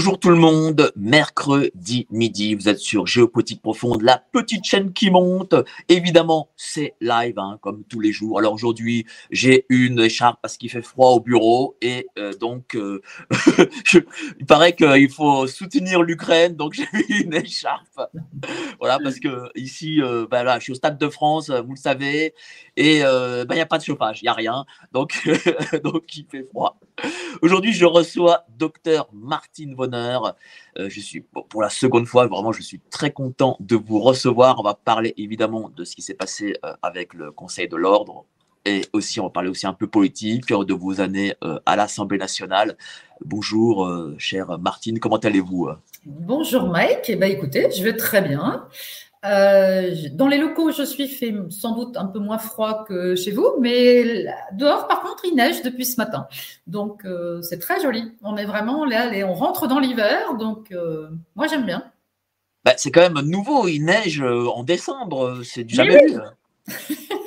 Bonjour tout le monde, mercredi midi, vous êtes sur Géopolitique Profonde, la petite chaîne qui monte. Évidemment, c'est live, hein, comme tous les jours. Alors aujourd'hui, j'ai une écharpe parce qu'il fait froid au bureau et euh, donc euh, il paraît qu'il faut soutenir l'Ukraine, donc j'ai une écharpe. voilà, parce que ici, euh, ben là, je suis au Stade de France, vous le savez, et ben, il n'y a pas de chauffage, il n'y a rien, donc, donc il fait froid. Aujourd'hui, je reçois docteur Martine Vonner. Euh, je pour la seconde fois, vraiment, je suis très content de vous recevoir. On va parler évidemment de ce qui s'est passé euh, avec le Conseil de l'ordre et aussi on va parler aussi un peu politique de vos années euh, à l'Assemblée nationale. Bonjour, chère Martine, comment allez-vous? Bonjour Mike, eh ben, écoutez, je vais très bien. Euh, dans les locaux où je suis, fait sans doute un peu moins froid que chez vous, mais dehors, par contre, il neige depuis ce matin. Donc, euh, c'est très joli. On est vraiment là, on rentre dans l'hiver, donc euh, moi, j'aime bien. Bah, c'est quand même nouveau, il neige en décembre, c'est du jamais vu. Oui,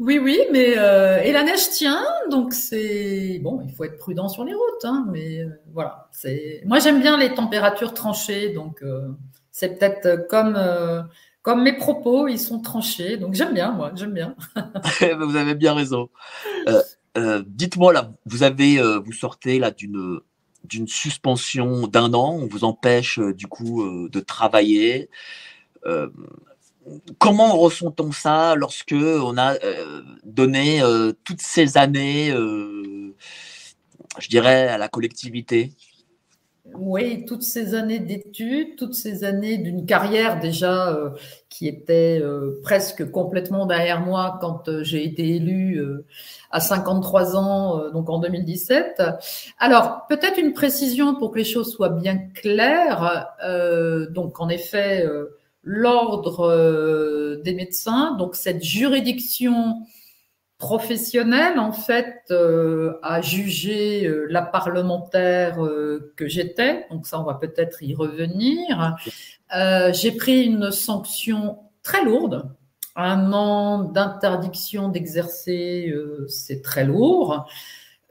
oui, mais euh, la neige tient, donc c'est bon. Il faut être prudent sur les routes, hein, mais euh, voilà. C'est moi j'aime bien les températures tranchées, donc euh, c'est peut-être comme comme mes propos, ils sont tranchés, donc j'aime bien, moi, j'aime bien. vous avez bien raison. Dites-moi là, vous avez vous sortez là d'une d'une suspension d'un an, on vous empêche du coup de travailler comment ressent-on ça lorsque on a euh, donné euh, toutes ces années, euh, je dirais, à la collectivité? Oui, toutes ces années d'études, toutes ces années d'une carrière déjà qui était presque complètement derrière moi quand j'ai été élue à 53 ans, donc en 2017. Alors, peut-être une précision pour que les choses soient bien claires. donc, en effet, l'ordre euh, des médecins, donc cette juridiction professionnelle, en fait, euh, a jugé euh, la parlementaire que j'étais, donc ça, on va peut-être y revenir. J'ai pris une sanction très lourde. Un an d'interdiction d'exercer, c'est très lourd.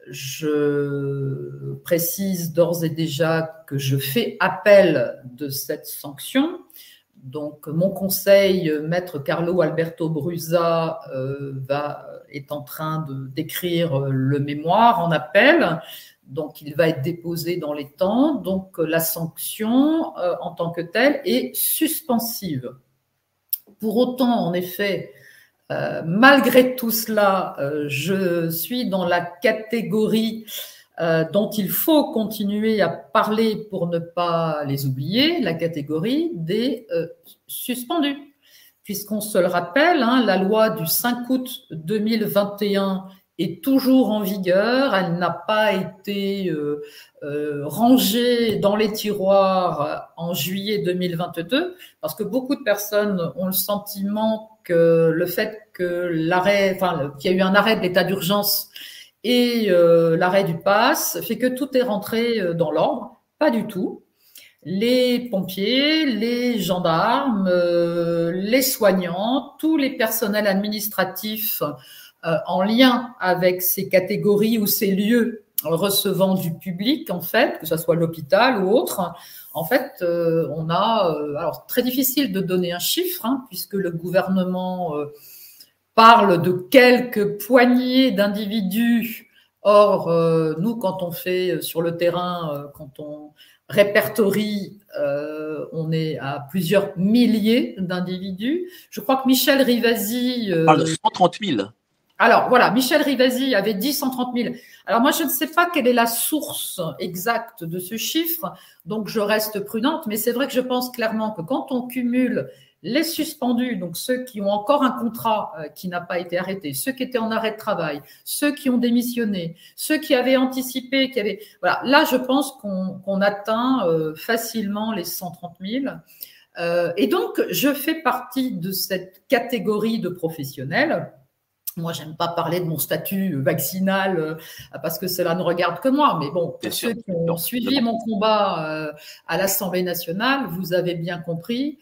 Je précise d'ores et déjà que je fais appel de cette sanction. Donc, mon conseil, euh, maître Carlo Alberto Brusa euh, va, est en train d'écrire euh, le mémoire en appel. Donc, il va être déposé dans les temps. Donc, la sanction en tant que telle est suspensive. Pour autant, en effet, malgré tout cela, je suis dans la catégorie euh, dont il faut continuer à parler pour ne pas les oublier, la catégorie des euh, suspendus. Puisqu'on se le rappelle, hein, la loi du 5 août 2021 est toujours en vigueur, elle n'a pas été euh, rangée dans les tiroirs en juillet 2022, parce que beaucoup de personnes ont le sentiment que le fait que l'arrêt, enfin, qu'il y a eu un arrêt de l'état d'urgence et euh, l'arrêt du pass fait que tout est rentré euh, dans l'ordre. Pas du tout. Les pompiers, les gendarmes, euh, les soignants, tous les personnels administratifs en lien avec ces catégories ou ces lieux recevant du public, en fait, que ce soit l'hôpital ou autre, en fait, on a, alors très difficile de donner un chiffre, hein, puisque le gouvernement parle de quelques poignées d'individus. Or, euh, nous, quand on fait euh, sur le terrain, euh, quand on répertorie, on est à plusieurs milliers d'individus. Je crois que Michel Rivasi... parle de 130 000. Alors voilà, Michel Rivasi avait dit 130 000. Alors moi, je ne sais pas quelle est la source exacte de ce chiffre, donc je reste prudente, mais c'est vrai que je pense clairement que quand on cumule les suspendus, donc ceux qui ont encore un contrat euh, qui n'a pas été arrêté, ceux qui étaient en arrêt de travail, ceux qui ont démissionné, ceux qui avaient anticipé, qui avaient, voilà, là je pense qu'on atteint euh, facilement les 130 000. Euh, et donc je fais partie de cette catégorie de professionnels. Moi, j'aime pas parler de mon statut vaccinal parce que cela ne regarde que moi. Mais bon, pour ceux qui ont suivi mon combat à l'Assemblée nationale, vous avez bien compris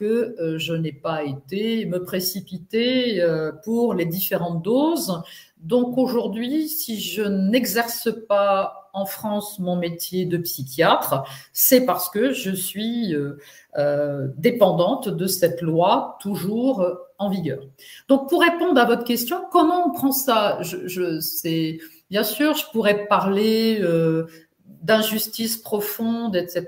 que euh, je n'ai pas été me précipiter euh, pour les différentes doses. Donc aujourd'hui, si je n'exerce pas en France mon métier de psychiatre, c'est parce que je suis euh, dépendante de cette loi toujours en vigueur. Donc pour répondre à votre question, comment on prend ça? Je, je, Bien sûr, je pourrais parler d'injustice profonde, etc.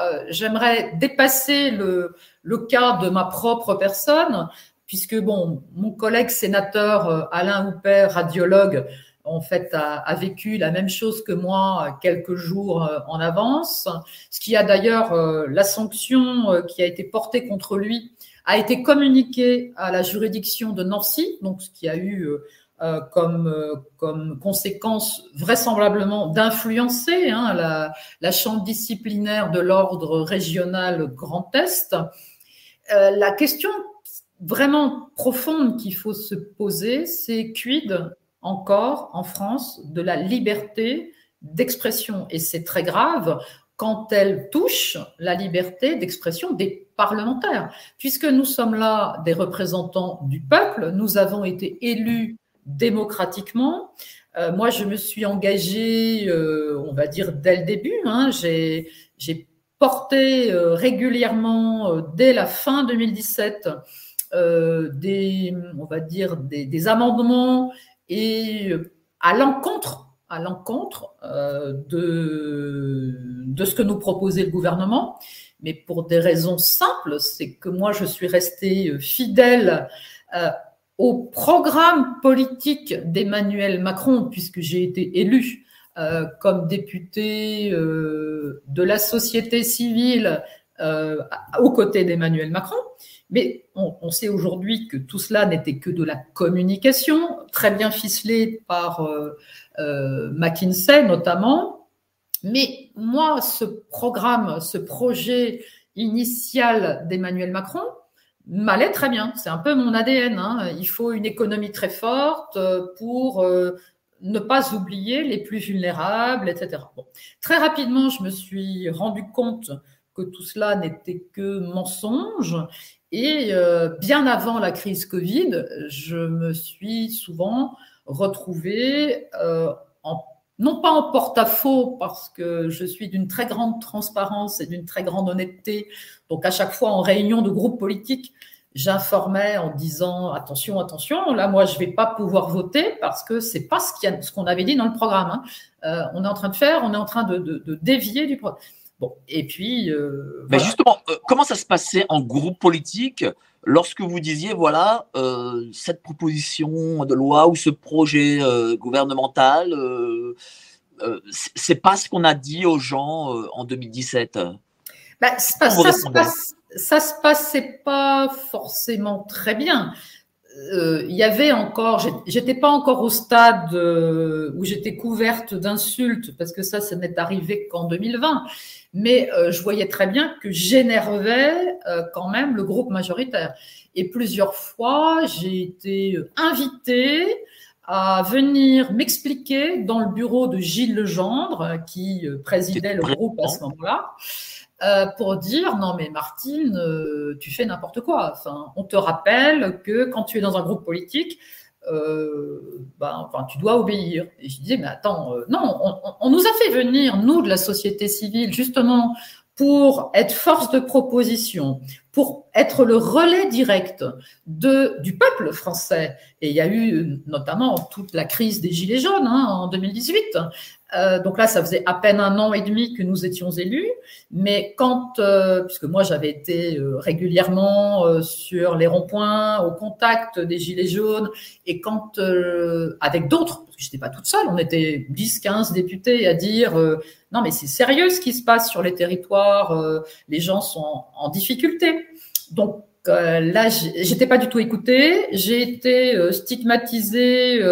Euh, j'aimerais dépasser le, le cas de ma propre personne, puisque bon, mon collègue sénateur euh, Alain Houpert, radiologue, en fait, a, a, vécu la même chose que moi quelques jours euh, en avance. Ce qui a d'ailleurs la sanction qui a été portée contre lui a été communiquée à la juridiction de Nancy, donc ce qui a eu euh, comme, euh, comme conséquence vraisemblablement d'influencer hein, la, la, chambre disciplinaire de l'ordre régional Grand Est. Euh, la question vraiment profonde qu'il faut se poser, c'est quid encore en France de la liberté d'expression? Et c'est très grave quand elle touche la liberté d'expression des parlementaires, puisque nous sommes là des représentants du peuple, nous avons été élus démocratiquement. Euh, moi, je me suis engagée, euh, on va dire, dès le début. Hein, J'ai porté euh, régulièrement, dès la fin 2017, euh, des, on va dire, des amendements et à l'encontre à l'encontre de, de ce que nous proposait le gouvernement, mais pour des raisons simples, c'est que moi je suis restée fidèle au programme politique d'Emmanuel Macron, puisque j'ai été élu euh, comme député euh, de la société civile euh, aux côtés d'Emmanuel Macron. Mais on, on sait aujourd'hui que tout cela n'était que de la communication, très bien ficelée par euh, euh, McKinsey notamment. Mais moi, ce programme, ce projet initial d'Emmanuel Macron, m'allait très bien. C'est un peu mon ADN. Hein. Il faut une économie très forte euh, pour euh, ne pas oublier les plus vulnérables, etc. Très rapidement, je me suis rendu compte que tout cela n'était que mensonge. Et euh, bien avant la crise Covid, je me suis souvent retrouvée non pas en porte-à-faux parce que je suis d'une très grande transparence et d'une très grande honnêteté. Donc à chaque fois en réunion de groupe politique, j'informais en disant attention, attention, là moi je vais pas pouvoir voter parce que c'est pas ce qu'on avait dit dans le programme. Hein. Euh, on est en train de faire, on est en train de, de, de dévier du programme. Bon, et puis. Euh, Mais justement, euh, comment ça se passait en groupe politique lorsque vous disiez voilà cette proposition de loi ou ce projet gouvernemental, c'est pas ce qu'on a dit aux gens en 2017 bah, ça, ça, se passe, ça se passait pas forcément très bien. Il y avait encore, j'étais pas encore au stade où j'étais couverte d'insultes parce que ça, ça n'est arrivé qu'en 2020 mais euh, je voyais très bien que j'énervais euh, quand même le groupe majoritaire. Et plusieurs fois, j'ai été invitée à venir m'expliquer dans le bureau de Gilles Legendre, qui euh, présidait le groupe à ce moment-là, euh, pour dire non mais Martine, euh, tu fais n'importe quoi. Enfin, on te rappelle que quand tu es dans un groupe politique, euh, ben, enfin, tu dois obéir. Et je disais, mais attends, euh, non, on, on, nous a fait venir, nous, de la société civile, justement, pour être force de proposition, pour être le relais direct de, du peuple français. Et il y a eu notamment toute la crise des Gilets jaunes hein, en 2018, euh, donc là, ça faisait à peine un an et demi que nous étions élus. Mais quand, euh, puisque moi j'avais été euh, régulièrement euh, sur les ronds-points, au contact des gilets jaunes, et quand, euh, avec d'autres, parce que j'étais pas toute seule, on était 10, 15 députés à dire non mais c'est sérieux ce qui se passe sur les territoires, les gens sont en difficulté. Donc là, j'étais pas du tout écoutée, j'ai été stigmatisée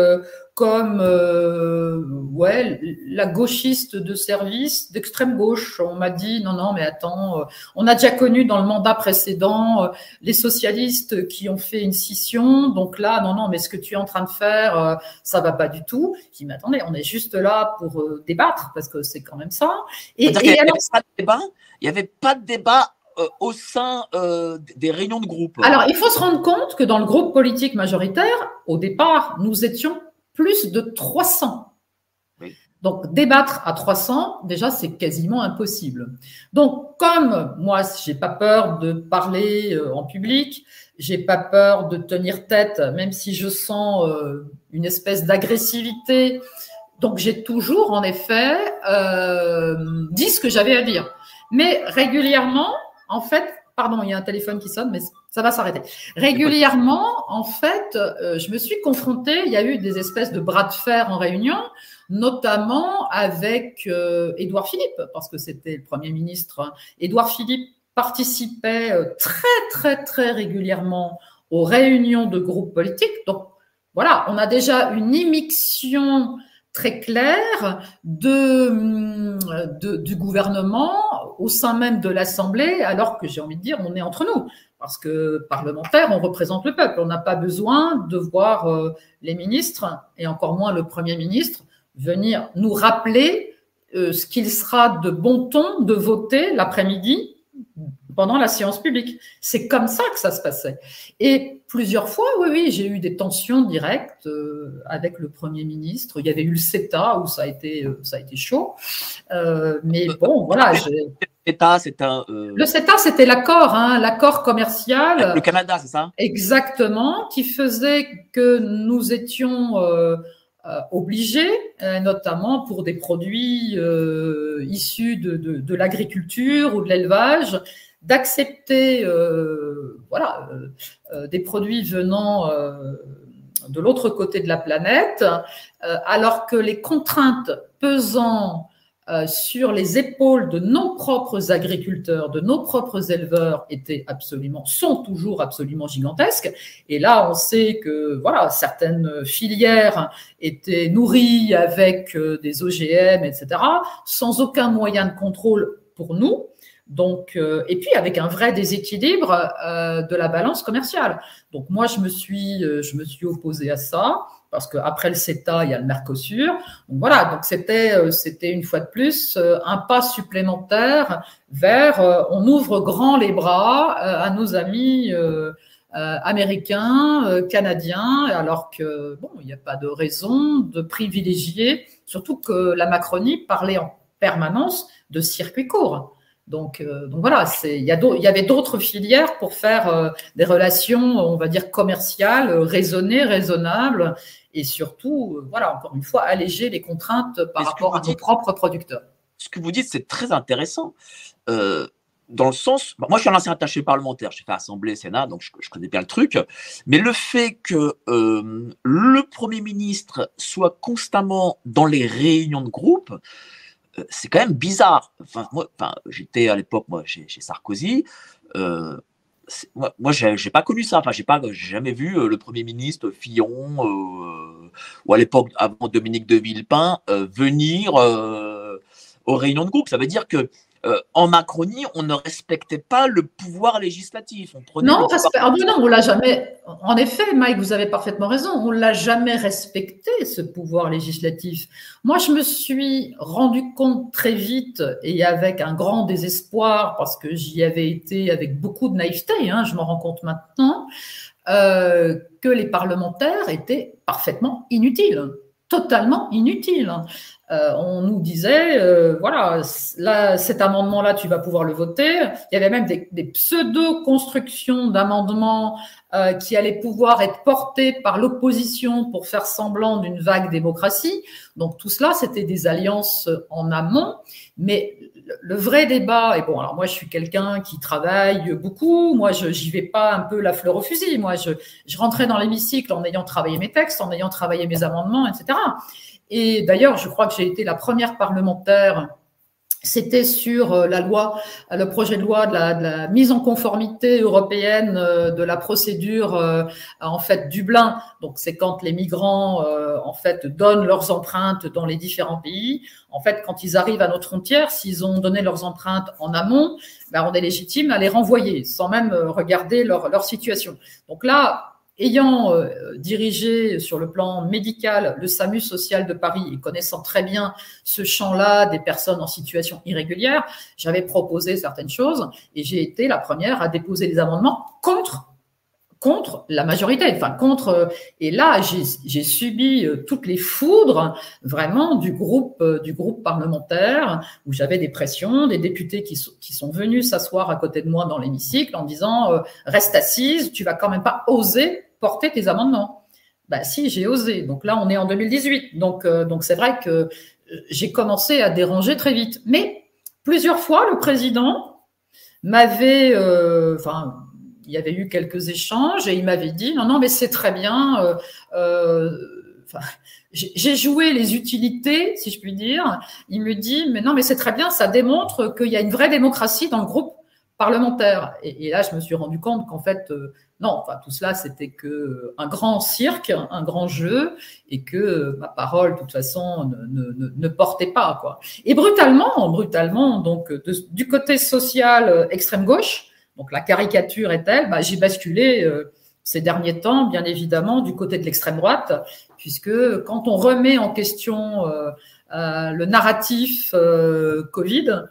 comme euh, ouais la gauchiste de service d'extrême gauche. On m'a dit non non mais attends, euh, on a déjà connu dans le mandat précédent euh, les socialistes qui ont fait une scission, donc là non non mais ce que tu es en train de faire euh, ça va pas du tout. Je dis mais attendez on est juste là pour débattre parce que c'est quand même ça. Et, et il n'y avait, pas de débat? Il y avait pas de débat au sein des réunions de groupe Alors, il faut se rendre compte que dans le groupe politique majoritaire, au départ, nous étions plus de 300. Donc, débattre à 300, déjà, c'est quasiment impossible. Donc, comme moi, j'ai pas peur de parler euh, en public, j'ai pas peur de tenir tête, même si je sens euh, une espèce d'agressivité. Donc, j'ai toujours, en effet, euh, dit ce que j'avais à dire. Mais régulièrement, en fait, pardon, il y a un téléphone qui sonne, mais ça va s'arrêter. Régulièrement, en fait, euh, je me suis confrontée, il y a eu des espèces de bras de fer en réunion, notamment avec euh, Édouard Philippe, parce que c'était le Premier ministre. Édouard Philippe participait euh, très, très, très régulièrement aux réunions de groupes politiques. Donc, voilà, on a déjà une immixtion très claire de, de, du gouvernement au sein même de l'Assemblée, alors que j'ai envie de dire, on est entre nous. Parce que parlementaire, on représente le peuple. On n'a pas besoin de voir euh, les ministres, et encore moins le Premier ministre, venir nous rappeler euh, ce qu'il sera de bon ton de voter l'après-midi pendant la séance publique. C'est comme ça que ça se passait. Et plusieurs fois, oui, oui, j'ai eu des tensions directes euh, avec le Premier ministre. Il y avait eu le CETA où ça a été, euh, ça a été chaud. Euh, mais bon, voilà. CETA, c'est un. Le CETA, c'était l'accord, hein, l'accord commercial. Le Canada, c'est ça? Exactement, qui faisait que nous étions obligés, notamment pour des produits issus de, de, de l'agriculture ou de l'élevage, d'accepter euh, voilà, euh, euh, des produits venant de l'autre côté de la planète, alors que les contraintes pesant sur les épaules de nos propres agriculteurs, de nos propres éleveurs étaient absolument, sont toujours absolument gigantesques. Et là, on sait que voilà, certaines filières étaient nourries avec des OGM, etc., sans aucun moyen de contrôle pour nous. Donc, euh, et puis avec un vrai déséquilibre euh, de la balance commerciale. Donc moi, je me suis, euh, je me suis opposé à ça parce qu'après le CETA, il y a le Mercosur. Donc voilà, donc c'était, c'était une fois de plus un pas supplémentaire vers, on ouvre grand les bras à nos amis. américains, canadiens, alors que bon, il n'y a pas de raison de privilégier, surtout que la Macronie parlait en permanence de circuit court. Donc, euh, donc voilà, il y, y, avait d'autres filières pour faire euh, des relations, on va dire commerciales, raisonnées, raisonnables, et surtout, euh, voilà, encore une fois, alléger les contraintes par rapport à nos propres producteurs. Ce que vous dites, c'est très intéressant. dans le sens, bah, moi je suis un ancien attaché parlementaire, j'ai fait Assemblée, Sénat, donc je, je, connais bien le truc, mais le fait que le Premier ministre soit constamment dans les réunions de groupe, euh, c'est quand même bizarre. Enfin, moi, j'étais à l'époque, moi, chez, Sarkozy. Euh, moi, moi j'ai pas connu ça. Enfin, j'ai pas, jamais vu euh, le premier ministre Fillon ou à l'époque avant Dominique de Villepin venir aux réunions de groupe. Ça veut dire que euh, en Macronie, on ne respectait pas le pouvoir législatif. On non, ah non, on l'a jamais. En effet, Mike, vous avez parfaitement raison. On l'a jamais respecté ce pouvoir législatif. Moi, je me suis rendu compte très vite et avec un grand désespoir parce que j'y avais été avec beaucoup de naïveté. Hein, je m'en rends compte maintenant euh, que les parlementaires étaient parfaitement inutiles totalement inutiles. Euh, on nous disait, euh, voilà, là, cet amendement-là, tu vas pouvoir le voter. Il y avait même des, pseudo-constructions d'amendements euh, qui allaient pouvoir être portés par l'opposition pour faire semblant d'une vague démocratie. Donc tout cela, c'était des alliances en amont. Mais le vrai débat, et bon, alors moi, je suis quelqu'un qui travaille beaucoup. Moi, je j'y vais pas un peu la fleur au fusil. Moi, je, je rentrais dans l'hémicycle en ayant travaillé mes textes, en ayant travaillé mes amendements, etc. Et d'ailleurs, je crois que j'ai été la première parlementaire c'était sur euh, la loi, le projet de loi de la, mise en conformité européenne euh, de la procédure euh, en fait Dublin. Donc c'est quand les migrants en fait donnent leurs empreintes dans les différents pays. En fait, quand ils arrivent à notre frontière, s'ils ont donné leurs empreintes en amont, ben, on est légitime à les renvoyer sans même regarder leur, leur situation. Donc là, ayant euh, dirigé sur le plan médical le SAMU social de Paris et connaissant très bien ce champ-là des personnes en situation irrégulière, j'avais proposé certaines choses et j'ai été la première à déposer des amendements contre contre la majorité, enfin contre. Euh, et là, j'ai subi euh, toutes les foudres vraiment du groupe euh, du groupe parlementaire où j'avais des pressions, des députés qui, qui sont venus s'asseoir à côté de moi dans l'hémicycle en disant reste assise, tu vas quand même pas oser porter tes amendements. Bah si, j'ai osé. Donc là, on est en 2018. Donc donc c'est vrai que j'ai commencé à déranger très vite. Mais plusieurs fois, le président m'avait, enfin il y avait eu quelques échanges et il m'avait dit non, non, mais c'est très bien. Euh, euh, j'ai joué les utilités, si je puis dire. Il me dit mais non, mais c'est très bien, ça démontre qu'il y a une vraie démocratie dans le groupe parlementaire. Et, là, je me suis rendu compte qu'en fait, euh, non, enfin, tout cela, c'était que un grand cirque, un grand jeu, et que ma parole, de toute façon, ne, ne, ne portait pas. Quoi. Et brutalement, brutalement, donc du côté social extrême gauche, donc la caricature est telle, bah, j'ai basculé euh, ces derniers temps, bien évidemment, du côté de l'extrême droite, puisque quand on remet en question euh, euh, le narratif Covid,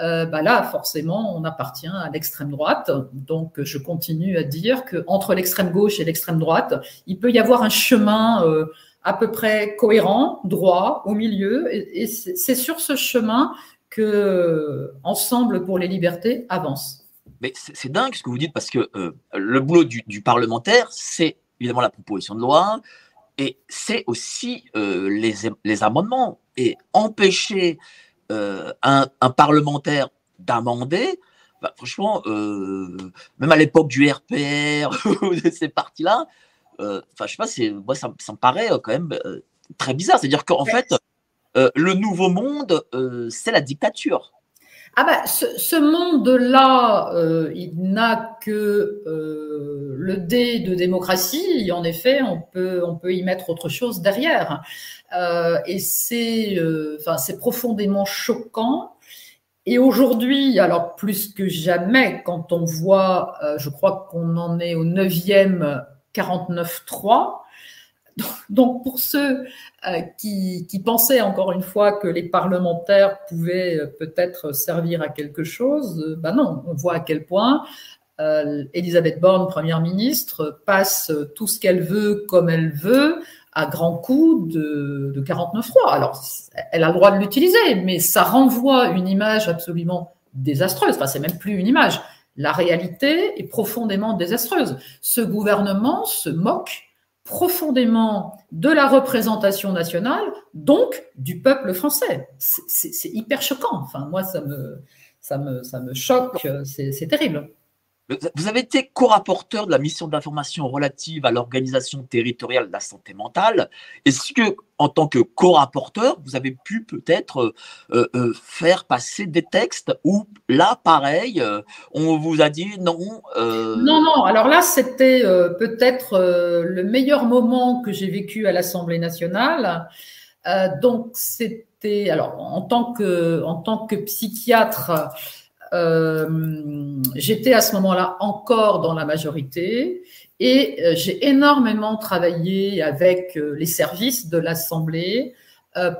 bah là, forcément, on appartient à l'extrême droite. Donc, je continue à dire que entre l'extrême gauche et l'extrême droite, il peut y avoir un chemin à peu près cohérent, droit, au milieu, et, c'est sur ce chemin que Ensemble pour les libertés avance. Mais c'est dingue ce que vous dites parce que euh, le boulot du, parlementaire, c'est évidemment la proposition de loi et c'est aussi euh, les, les, amendements. Et empêcher euh, un, un, parlementaire d'amender, bah, franchement, même à l'époque du RPR ou de ces partis-là, enfin, je sais pas, moi, ça, ça, me paraît quand même très bizarre. C'est-à-dire qu'en fait, le nouveau monde, c'est la dictature. Ah bah, ce, monde-là, euh, il n'a que euh, le dé de démocratie. En effet, on peut, on peut y mettre autre chose derrière. Euh, et c'est, enfin, c'est profondément choquant. Et aujourd'hui, alors plus que jamais, quand on voit, je crois qu'on en est au neuvième 49-3, donc pour ceux euh, qui, pensaient encore une fois que les parlementaires pouvaient euh, peut-être servir à quelque chose, ben non, on voit à quel point Elisabeth Borne, première ministre, passe tout ce qu'elle veut comme elle veut à grands coups de, de 49.3. Alors, elle a le droit de l'utiliser, mais ça renvoie une image absolument désastreuse. Enfin, c'est même plus une image. La réalité est profondément désastreuse. Ce gouvernement se moque profondément de la représentation nationale, donc du peuple français. C'est hyper choquant. Enfin, moi, ça me, ça me, ça me choque. C'est terrible. Vous avez été co-rapporteur de la mission d'information relative à l'organisation territoriale de la santé mentale. Est-ce que, en tant que co-rapporteur, vous avez pu peut-être euh, euh, faire passer des textes ou là, pareil, euh, on vous a dit non Non, non. Alors là, c'était peut-être le meilleur moment que j'ai vécu à l'Assemblée nationale. donc, c'était alors en tant que en tant que psychiatre. Euh, j'étais à ce moment-là encore dans la majorité et euh, j'ai énormément travaillé avec euh, les services de l'Assemblée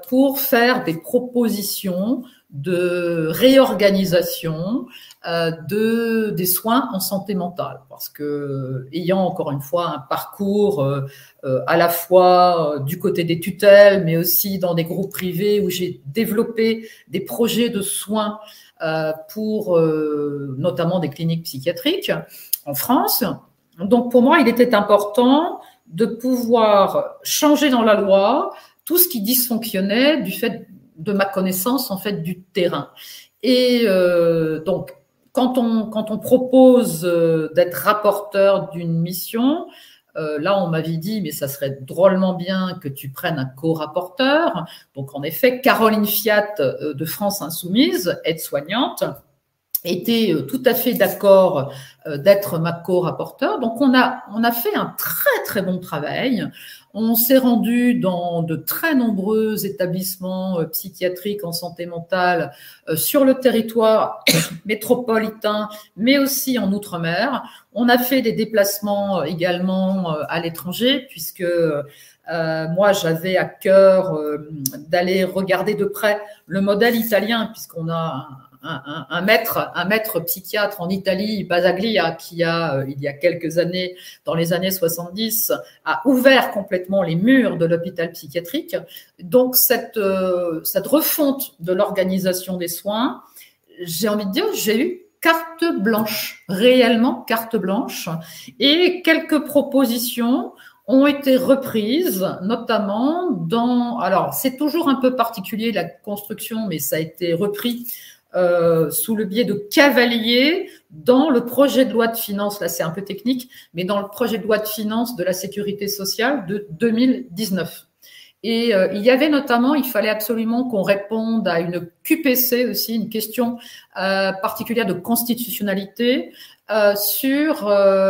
pour faire des propositions de réorganisation de des soins en santé mentale. Parce que ayant encore une fois un parcours à la fois du côté des tutelles mais aussi dans des groupes privés où j'ai développé des projets de soins pour euh, notamment des cliniques psychiatriques en France. Donc pour moi, il était important de pouvoir changer dans la loi tout ce qui dysfonctionnait du fait de ma connaissance en fait du terrain. Et euh, donc quand on quand on propose d'être rapporteur d'une mission, euh, là, on m'avait dit, mais ça serait drôlement bien que tu prennes un co-rapporteur. Donc, en effet, Caroline Fiat euh, de France Insoumise, aide-soignante, était tout à fait d'accord d'être ma co-rapporteur. Donc on a, on a fait un très très bon travail. On s'est rendu dans de très nombreux établissements euh, psychiatriques en santé mentale euh, sur le territoire métropolitain, mais aussi en Outre-mer. On a fait des déplacements euh, également à l'étranger, puisque moi, j'avais à cœur d'aller regarder de près le modèle italien, puisqu'on a un, maître, un maître psychiatre en Italie, Basaglia, qui a, euh, il y a quelques années, dans les années 70, a ouvert complètement les murs de l'hôpital psychiatrique. Donc cette, euh, cette refonte de l'organisation des soins, j'ai envie de dire, j'ai eu carte blanche, réellement carte blanche, et quelques propositions ont été reprises, notamment dans. Alors, c'est toujours un peu particulier la construction, mais ça a été repris euh, sous le biais de cavalier dans le projet de loi de finances, là c'est un peu technique, mais dans le projet de loi de finances de la sécurité sociale de 2019. Et euh, il y avait notamment, il fallait absolument qu'on réponde à une QPC aussi, une question euh, particulière de constitutionnalité euh, sur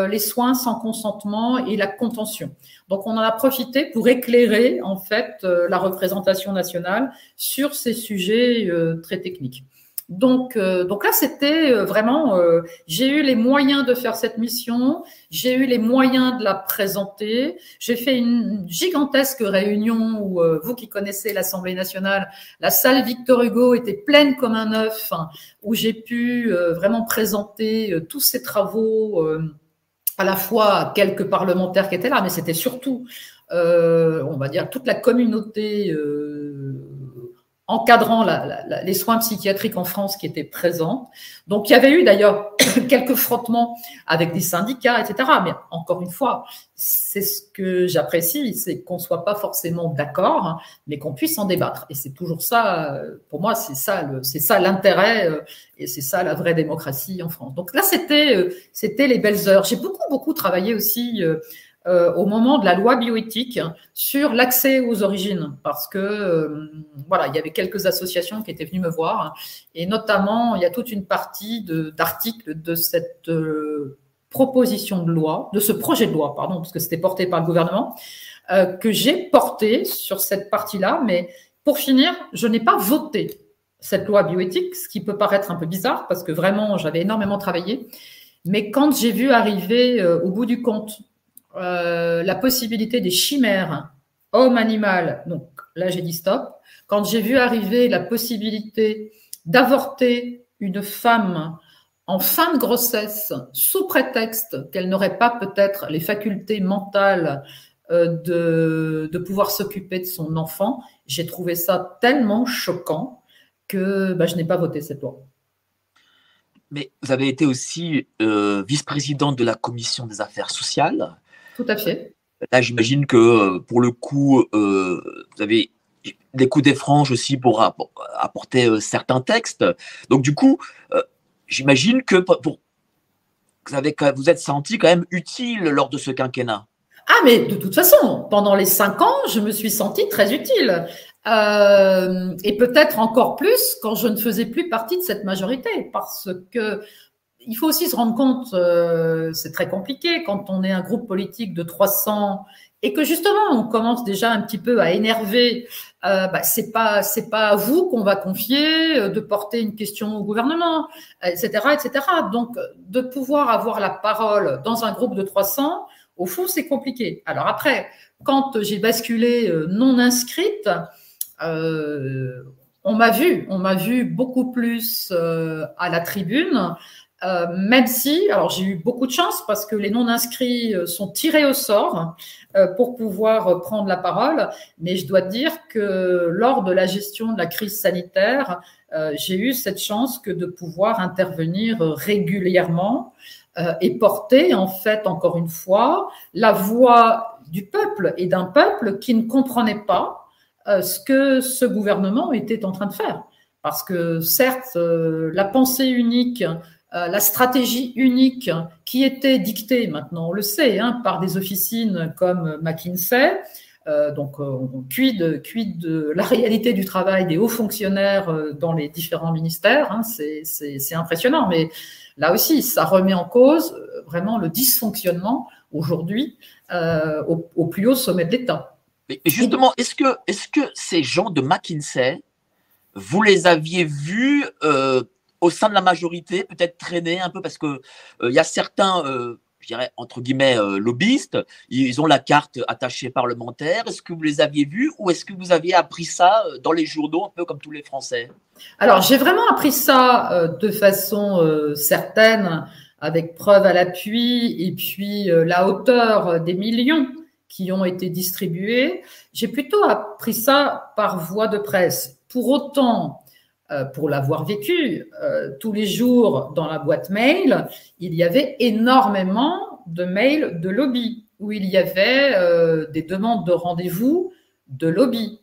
les soins sans consentement et la contention. Donc on en a profité pour éclairer en fait la représentation nationale sur ces sujets très techniques. Donc, euh, donc là, c'était euh, vraiment, euh, j'ai eu les moyens de faire cette mission, j'ai eu les moyens de la présenter. J'ai fait une gigantesque réunion où, vous qui connaissez l'Assemblée nationale, la salle Victor Hugo était pleine comme un œuf, hein, où j'ai pu vraiment présenter tous ces travaux à la fois quelques parlementaires qui étaient là, mais c'était surtout, on va dire, toute la communauté encadrant les soins psychiatriques en France qui étaient présents. Donc il y avait eu d'ailleurs quelques frottements avec des syndicats, etc. Mais encore une fois, c'est ce que j'apprécie, c'est qu'on soit pas forcément d'accord, hein, mais qu'on puisse en débattre. Et c'est toujours ça, pour moi, c'est ça, c'est ça l'intérêt euh, et c'est ça la vraie démocratie en France. Donc là, c'était, euh, c'était les belles heures. J'ai beaucoup, beaucoup travaillé aussi euh, euh, au moment de la loi bioéthique sur l'accès aux origines, parce que euh, voilà, il y avait quelques associations qui étaient venues me voir, et notamment il y a toute une partie d'articles de, cette euh, proposition de loi, de ce projet de loi, pardon, parce que c'était porté par le gouvernement, que j'ai porté sur cette partie-là, mais pour finir, je n'ai pas voté cette loi bioéthique, ce qui peut paraître un peu bizarre parce que vraiment j'avais énormément travaillé. Mais quand j'ai vu arriver au bout du compte euh, la possibilité des chimères homme-animal, donc là j'ai dit stop. Quand j'ai vu arriver la possibilité d'avorter une femme en fin de grossesse sous prétexte qu'elle n'aurait pas peut-être les facultés mentales euh, de, de pouvoir s'occuper de son enfant, j'ai trouvé ça tellement choquant que bah, je n'ai pas voté cette loi. Mais vous avez été aussi euh, vice-présidente de la commission des affaires sociales. Tout à fait. Là, j'imagine que euh, pour le coup, euh, vous avez des coups des franges aussi pour apporter euh, certains textes. Donc, du coup, j'imagine que pour, vous, avez, vous êtes senti quand même utile lors de ce quinquennat. Ah, mais de toute façon, pendant les cinq ans, je me suis sentie très utile. et peut-être encore plus quand je ne faisais plus partie de cette majorité, parce que il faut aussi se rendre compte, euh, c'est très compliqué quand on est un groupe politique de 300 et que justement on commence déjà un petit peu à énerver. Euh, bah, c'est pas c'est pas à vous qu'on va confier euh, de porter une question au gouvernement, etc., etc. Donc de pouvoir avoir la parole dans un groupe de 300, au fond c'est compliqué. Alors après, quand j'ai basculé euh, non inscrite, euh, on m'a vu, on m'a vu beaucoup plus à la tribune. Euh, même si, alors j'ai eu beaucoup de chance parce que les non-inscrits euh, sont tirés au sort euh, pour pouvoir prendre la parole, mais je dois dire que lors de la gestion de la crise sanitaire, j'ai eu cette chance que de pouvoir intervenir régulièrement et porter en fait encore une fois la voix du peuple et d'un peuple qui ne comprenait pas ce que ce gouvernement était en train de faire. Parce que certes, la pensée unique euh, la stratégie unique qui était dictée, maintenant on le sait, hein, par des officines comme McKinsey, Euh, donc, on cuit de, la réalité du travail des hauts fonctionnaires dans les différents ministères. Hein, c'est impressionnant, mais là aussi, ça remet en cause vraiment le dysfonctionnement aujourd'hui au, plus haut sommet de l'État. Mais justement, est-ce que, est que ces gens de McKinsey, vous les aviez vus au sein de la majorité, peut-être traîner un peu parce que il y a certains je dirais, entre guillemets, euh, lobbyistes. Ils ont la carte attachée parlementaire. Est-ce que vous les aviez vus ou est-ce que vous aviez appris ça euh, dans les journaux, un peu comme tous les Français? Alors, j'ai vraiment appris ça euh, de façon certaine, avec preuve à l'appui, et puis la hauteur des millions qui ont été distribués. J'ai plutôt appris ça par voie de presse. Pour autant, euh, pour l'avoir vécu, euh, tous les jours dans la boîte mail, il y avait énormément de mails de lobby où il y avait euh, des demandes de rendez-vous de lobby.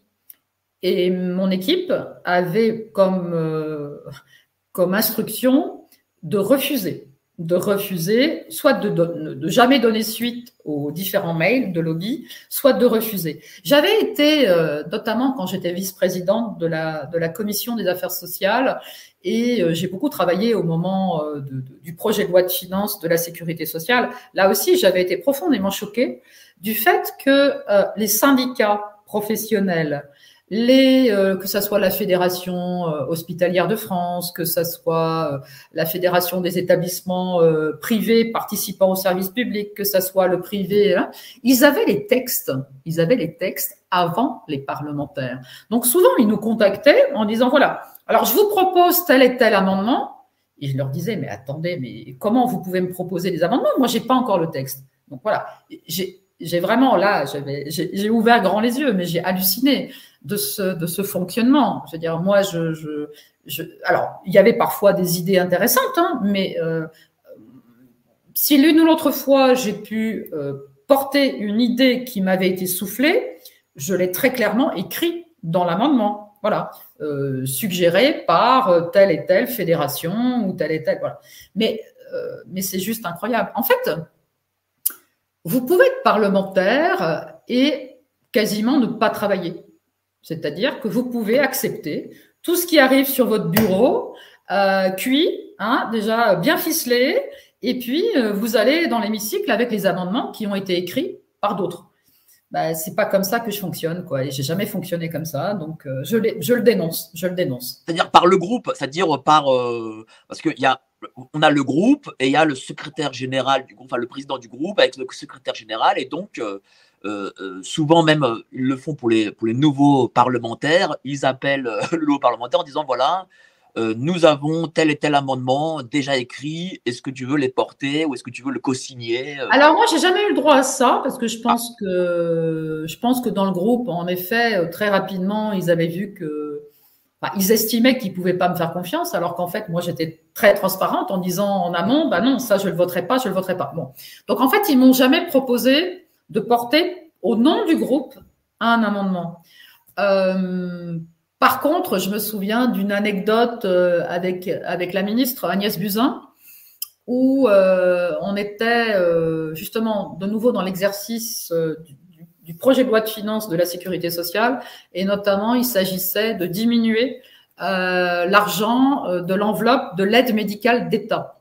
Et mon équipe avait comme, comme instruction de refuser de refuser, soit de, de, jamais donner suite aux différents mails de lobby, soit de refuser. J'avais été, euh, notamment quand j'étais vice-présidente de la, de la commission des affaires sociales, et euh, j'ai beaucoup travaillé au moment euh, du projet de loi de finances de la sécurité sociale. Là aussi, j'avais été profondément choquée du fait que les syndicats professionnels les, euh, que ça soit la Fédération euh, hospitalière de France, que ça soit euh, la Fédération des établissements privés participant au service public, que ça soit le privé, hein, ils avaient les textes, ils avaient les textes avant les parlementaires. Donc souvent, ils nous contactaient en disant, voilà, alors je vous propose tel et tel amendement. Et je leur disais, mais attendez, mais comment vous pouvez me proposer des amendements? Moi, j'ai pas encore le texte. Donc voilà, j'ai vraiment là, j'ai ouvert grand les yeux, mais j'ai halluciné de ce, de ce fonctionnement. Je veux dire, moi, je, je, alors, il y avait parfois des idées intéressantes, hein, mais euh, si l'une ou l'autre fois j'ai pu euh, porter une idée qui m'avait été soufflée, je l'ai très clairement écrit dans l'amendement. Voilà, euh, suggéré par telle et telle fédération ou telle et telle. Voilà. Mais, mais c'est juste incroyable. En fait, vous pouvez être parlementaire et quasiment ne pas travailler. C'est-à-dire que vous pouvez accepter tout ce qui arrive sur votre bureau, euh, cuit, hein, déjà bien ficelé, et puis euh, vous allez dans l'hémicycle avec les amendements qui ont été écrits par d'autres. Ben, c'est pas comme ça que je fonctionne, quoi. Et j'ai jamais fonctionné comme ça, donc euh, je, je, le dénonce, je le dénonce. C'est-à-dire par le groupe, c'est-à-dire par euh, parce qu'il y a on a le groupe et il y a le secrétaire général du groupe, enfin le président du groupe avec le secrétaire général, et donc euh, souvent même, ils le font pour les, pour les nouveaux parlementaires. Ils appellent le nouveau parlementaire en disant voilà, nous avons tel et tel amendement déjà écrit. Est-ce que tu veux les porter ou est-ce que tu veux le co-signer Alors moi, j'ai jamais eu le droit à ça parce que je pense que je pense que dans le groupe, en effet, très rapidement, ils avaient vu que ils estimaient qu'ils pouvaient pas me faire confiance, alors qu'en fait, moi, j'étais très transparente en disant en amont, bah non, ça, je le voterai pas, je le voterai pas. Bon, donc en fait, ils m'ont jamais proposé de porter au nom du groupe un amendement. Euh, par contre, je me souviens d'une anecdote euh, avec, avec la ministre Agnès Buzyn, où euh, on était justement de nouveau dans l'exercice du, projet de loi de finances de la sécurité sociale, et notamment il s'agissait de diminuer l'argent de l'enveloppe de l'aide médicale d'État.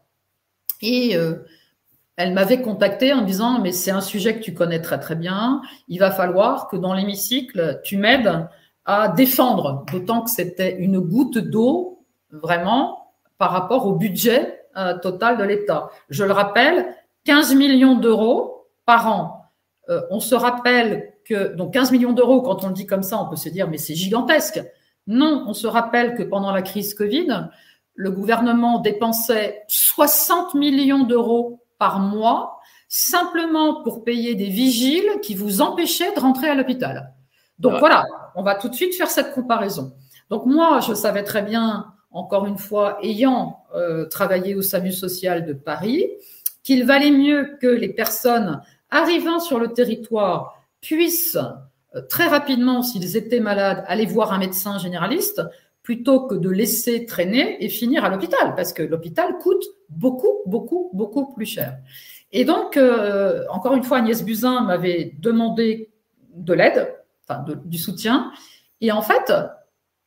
Et elle m'avait contacté en disant mais c'est un sujet que tu connais très très bien, il va falloir que dans l'hémicycle tu m'aides à défendre, d'autant que c'était une goutte d'eau vraiment par rapport au budget euh, total de l'État. Je le rappelle, 15 millions d'euros par an. Euh, on se rappelle que donc 15 millions d'euros quand on le dit comme ça, on peut se dire mais c'est gigantesque. Non, on se rappelle que pendant la crise Covid, le gouvernement dépensait 60 millions d'euros par mois simplement pour payer des vigiles qui vous empêchaient de rentrer à l'hôpital. Donc voilà, on va tout de suite faire cette comparaison. Donc moi, je savais très bien, encore une fois, ayant euh, travaillé au SAMU social de Paris, qu'il valait mieux que les personnes arrivant sur le territoire puissent euh, très rapidement, s'ils étaient malades, aller voir un médecin généraliste plutôt que de laisser traîner et finir à l'hôpital, parce que l'hôpital coûte beaucoup, beaucoup, beaucoup plus cher. Et donc, euh, encore une fois, Agnès Buzyn m'avait demandé de l'aide, enfin du soutien. Et en fait,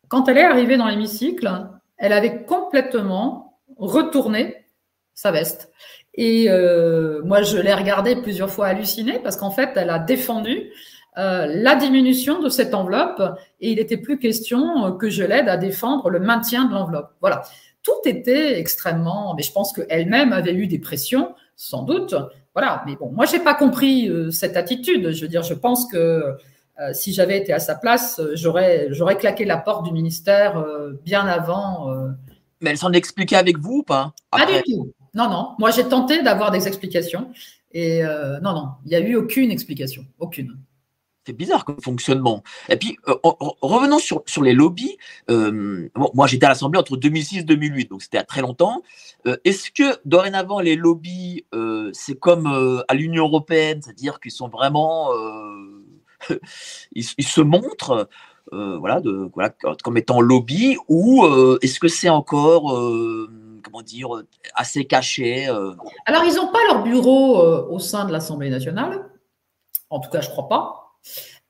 quand elle est arrivée dans l'hémicycle, elle avait complètement retourné sa veste. Et euh, moi, je l'ai regardée plusieurs fois hallucinée parce qu'en fait, elle a défendu euh, la diminution de cette enveloppe et il n'était plus question que je l'aide à défendre le maintien de l'enveloppe. Voilà. Tout était extrêmement, mais je pense qu'elle-même avait eu des pressions, sans doute. Voilà. Mais bon, moi, j'ai pas compris euh, cette attitude. Je veux dire, je pense que si j'avais été à sa place, j'aurais, j'aurais claqué la porte du ministère bien avant. Mais elle s'en expliquait avec vous ou pas? Pas du tout. Non, non. Moi, j'ai tenté d'avoir des explications. Et euh, non, non, il n'y a eu aucune explication. Aucune. C'est bizarre comme fonctionnement. Et puis, euh, revenons sur, sur les lobbies. Euh, moi, j'étais à l'Assemblée entre 2006 et 2008, donc c'était à très longtemps. Est-ce que dorénavant, les lobbies, c'est comme à l'Union européenne, c'est-à-dire qu'ils sont vraiment. ils, se montrent voilà, de, voilà, comme étant lobby, ou est-ce que c'est encore comment dire, assez cachés euh. Alors, ils n'ont pas leur bureau euh, au sein de l'Assemblée nationale. En tout cas, je crois pas.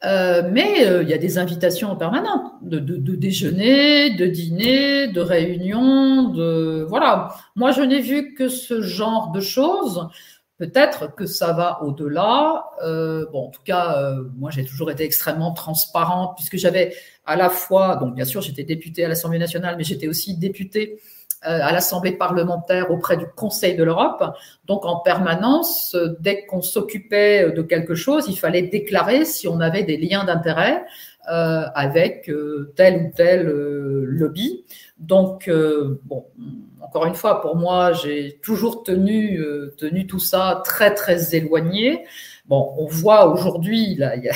Euh, mais il y a des invitations permanentes de, de, déjeuner, de dîner, de réunions, de voilà. Moi, je n'ai vu que ce genre de choses. Peut-être que ça va au-delà. bon, en tout cas, moi, j'ai toujours été extrêmement transparente puisque j'avais à la fois, donc bien sûr, j'étais députée à l'Assemblée nationale, mais j'étais aussi députée euh, à l'Assemblée parlementaire auprès du Conseil de l'Europe. Donc en permanence, euh, dès qu'on s'occupait de quelque chose, il fallait déclarer si on avait des liens d'intérêt euh, avec tel ou tel lobby. Donc bon, encore une fois, pour moi, j'ai toujours tenu tenu tout ça très très éloigné. Bon, on voit aujourd'hui, il, il,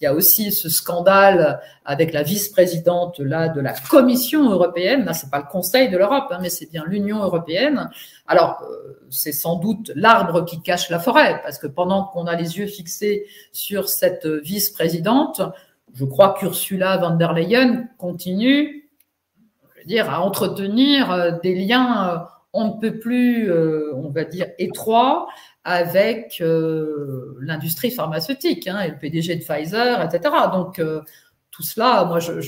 y a aussi ce scandale avec la vice-présidente là de la Commission européenne. Là, c'est pas le Conseil de l'Europe, hein, mais c'est bien l'Union européenne. Alors, euh, c'est sans doute l'arbre qui cache la forêt, parce que pendant qu'on a les yeux fixés sur cette vice-présidente, je crois qu'Ursula von der Leyen continue, dire, à entretenir euh, des liens euh, on ne peut plus, on va dire, étroits avec euh, l'industrie pharmaceutique hein, et le PDG de Pfizer, etc. Donc euh, tout cela, moi, je,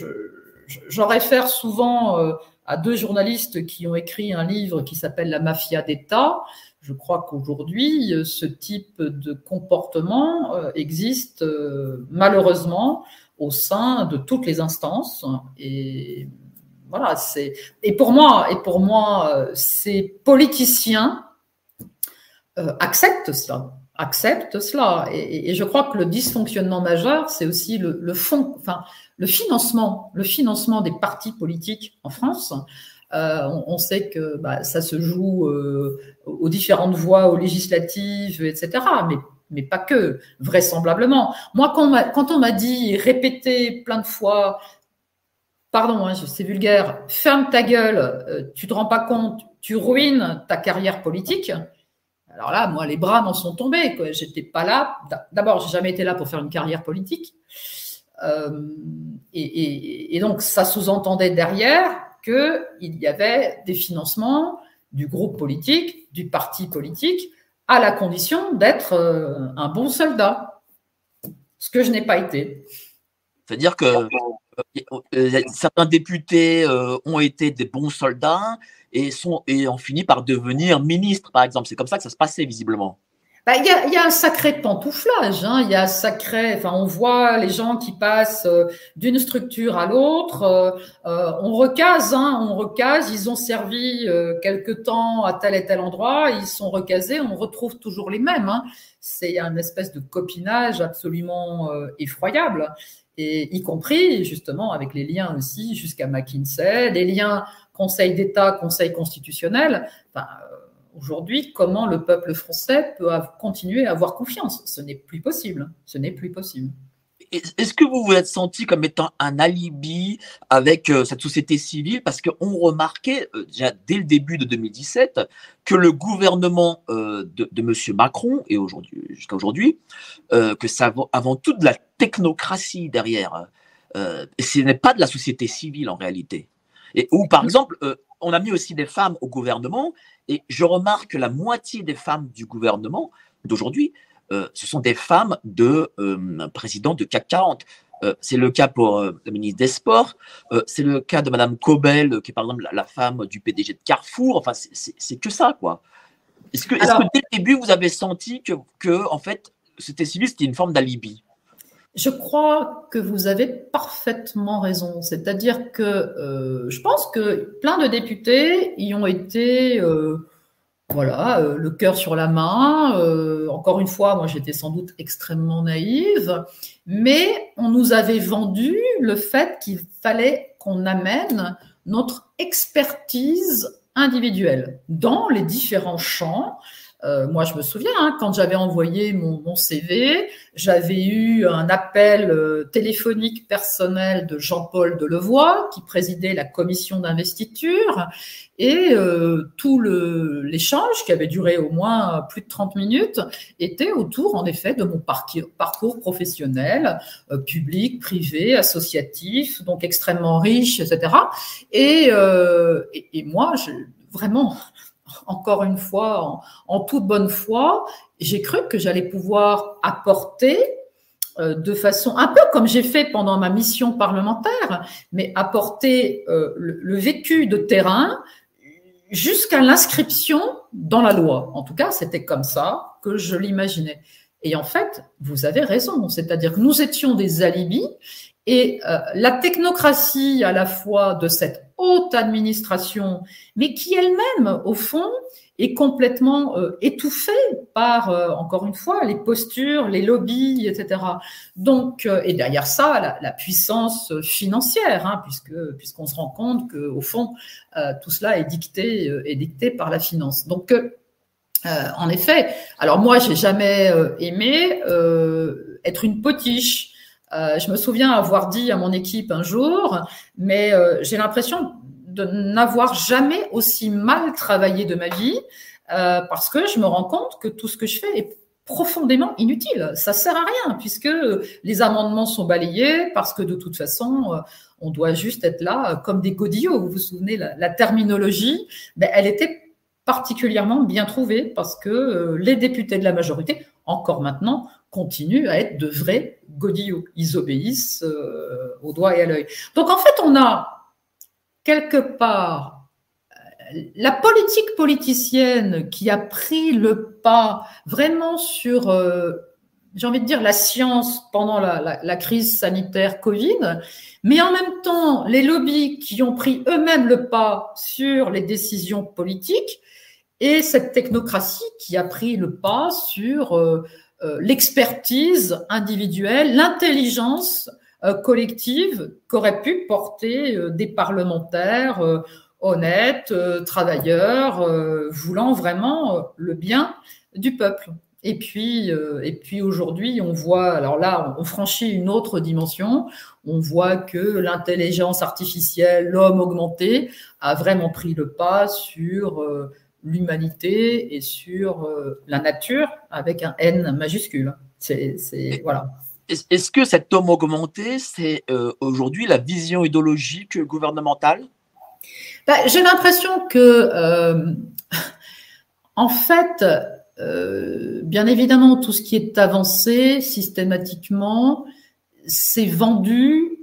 j'en réfère souvent euh, à deux journalistes qui ont écrit un livre qui s'appelle La mafia d'État. Je crois qu'aujourd'hui, ce type de comportement existe malheureusement au sein de toutes les instances et voilà, c'est et pour moi et pour moi ces politiciens euh, accepte cela, accepte cela. Et, je crois que le dysfonctionnement majeur, c'est aussi le, fond, enfin le financement, le financement des partis politiques en France. Euh, on, sait que bah, ça se joue euh, aux différentes voies, aux législatives, etc. Mais mais pas que, vraisemblablement. Moi, quand, on m'a dit, répété plein de fois, pardon, hein, c'est vulgaire, ferme ta gueule, tu te rends pas compte, tu ruines ta carrière politique. Alors là, moi, les bras m'en sont tombés. J'étais pas là. D'abord, j'ai jamais été là pour faire une carrière politique. Euh, et, donc, ça sous-entendait derrière qu'il y avait des financements du groupe politique, du parti politique, à la condition d'être euh, un bon soldat. Ce que je n'ai pas été. C'est-à-dire que euh, certains députés ont été des bons soldats et, sont, et ont fini par devenir ministres, par exemple. C'est comme ça que ça se passait visiblement. Bah, il y, a, un sacré pantouflage. Hein. Il y a un sacré. Enfin, on voit les gens qui passent euh, d'une structure à l'autre. Euh, euh, on recase, hein, on recase. Ils ont servi quelque temps à tel et tel endroit. Ils sont recasés. On retrouve toujours les mêmes. Hein. C'est un espèce de copinage absolument effroyable. Y compris justement avec les liens aussi jusqu'à McKinsey, les liens Conseil d'État, Conseil constitutionnel. Euh, aujourd'hui, comment le peuple français peut continuer à avoir confiance? Ce n'est plus possible. Ce n'est plus possible. Est-ce que vous vous êtes senti comme étant un alibi avec euh, cette société civile? Parce qu'on remarquait euh, déjà dès le début de 2017 que le gouvernement de, de M. Macron, et aujourd'hui, jusqu'à aujourd'hui, que ça avant tout de la technocratie derrière. et ce n'est pas de la société civile en réalité. Et où, par exemple, euh, on a mis aussi des femmes au gouvernement, et je remarque que la moitié des femmes du gouvernement d'aujourd'hui ce sont des femmes de présidents de CAC 40. c'est le cas pour la ministre des Sports, c'est le cas de Madame Cobel, qui est par exemple la, femme du PDG de Carrefour. Enfin, c'est que ça, quoi. Est-ce que, dès le début, vous avez senti que, que en fait, c'était civil, c'était une forme d'alibi? Je crois que vous avez parfaitement raison. C'est-à-dire que euh, je pense que plein de députés y ont été, euh, voilà, euh, le cœur sur la main. encore une fois, moi j'étais sans doute extrêmement naïve, mais on nous avait vendu le fait qu'il fallait qu'on amène notre expertise individuelle dans les différents champs. Euh, moi, je me souviens, hein, quand j'avais envoyé mon, mon CV, j'avais eu un appel euh, téléphonique personnel de Jean-Paul Delevoye, qui présidait la commission d'investiture, et euh, tout l'échange, qui avait duré au moins plus de 30 minutes, était autour, en effet, de mon parcours, parcours professionnel, euh, public, privé, associatif, donc extrêmement riche, etc. Et, et, et moi, je, vraiment encore une fois, en, toute bonne foi, j'ai cru que j'allais pouvoir apporter euh, de façon un peu comme j'ai fait pendant ma mission parlementaire, mais apporter euh, le, vécu de terrain jusqu'à l'inscription dans la loi. En tout cas, c'était comme ça que je l'imaginais. Et en fait, vous avez raison, c'est-à-dire que nous étions des alibis et euh, la technocratie à la fois de cette haute administration, mais qui elle-même, au fond, est complètement euh, étouffée par, euh, encore une fois, les postures, les lobbies, etc. Donc, et derrière ça, la, puissance financière, hein, puisque puisqu'on se rend compte que, au fond, tout cela est dicté est dicté par la finance. Donc en effet, alors moi, j'ai jamais aimé être une potiche. Euh, je me souviens avoir dit à mon équipe un jour, mais euh, j'ai l'impression de n'avoir jamais aussi mal travaillé de ma vie euh, parce que je me rends compte que tout ce que je fais est profondément inutile. Ça sert à rien puisque les amendements sont balayés parce que de toute façon, on doit juste être là comme des godillots. Vous vous souvenez, la, la terminologie, ben, elle était particulièrement bien trouvée parce que les députés de la majorité, encore maintenant, continuent à être de vrais godillots. Ils obéissent euh, au doigt et à l'œil. Donc en fait, on a quelque part euh, la politique politicienne qui a pris le pas vraiment sur, euh, j'ai envie de dire, la science pendant la, crise sanitaire Covid, mais en même temps, les lobbies qui ont pris eux-mêmes le pas sur les décisions politiques et cette technocratie qui a pris le pas sur l'expertise individuelle, l'intelligence euh, collective qu'auraient pu porter euh, des parlementaires honnêtes, travailleurs, voulant vraiment le bien du peuple. Et puis, et puis aujourd'hui, on voit, alors là, on franchit une autre dimension. On voit que l'intelligence artificielle, l'homme augmenté, a vraiment pris le pas sur l'humanité et sur euh, la nature avec un N majuscule. C'est, voilà. Est-ce que cet homme augmenté, c'est euh, aujourd'hui la vision idéologique gouvernementale? Bah, J'ai l'impression que, euh, en fait, bien évidemment, tout ce qui est avancé systématiquement, c'est vendu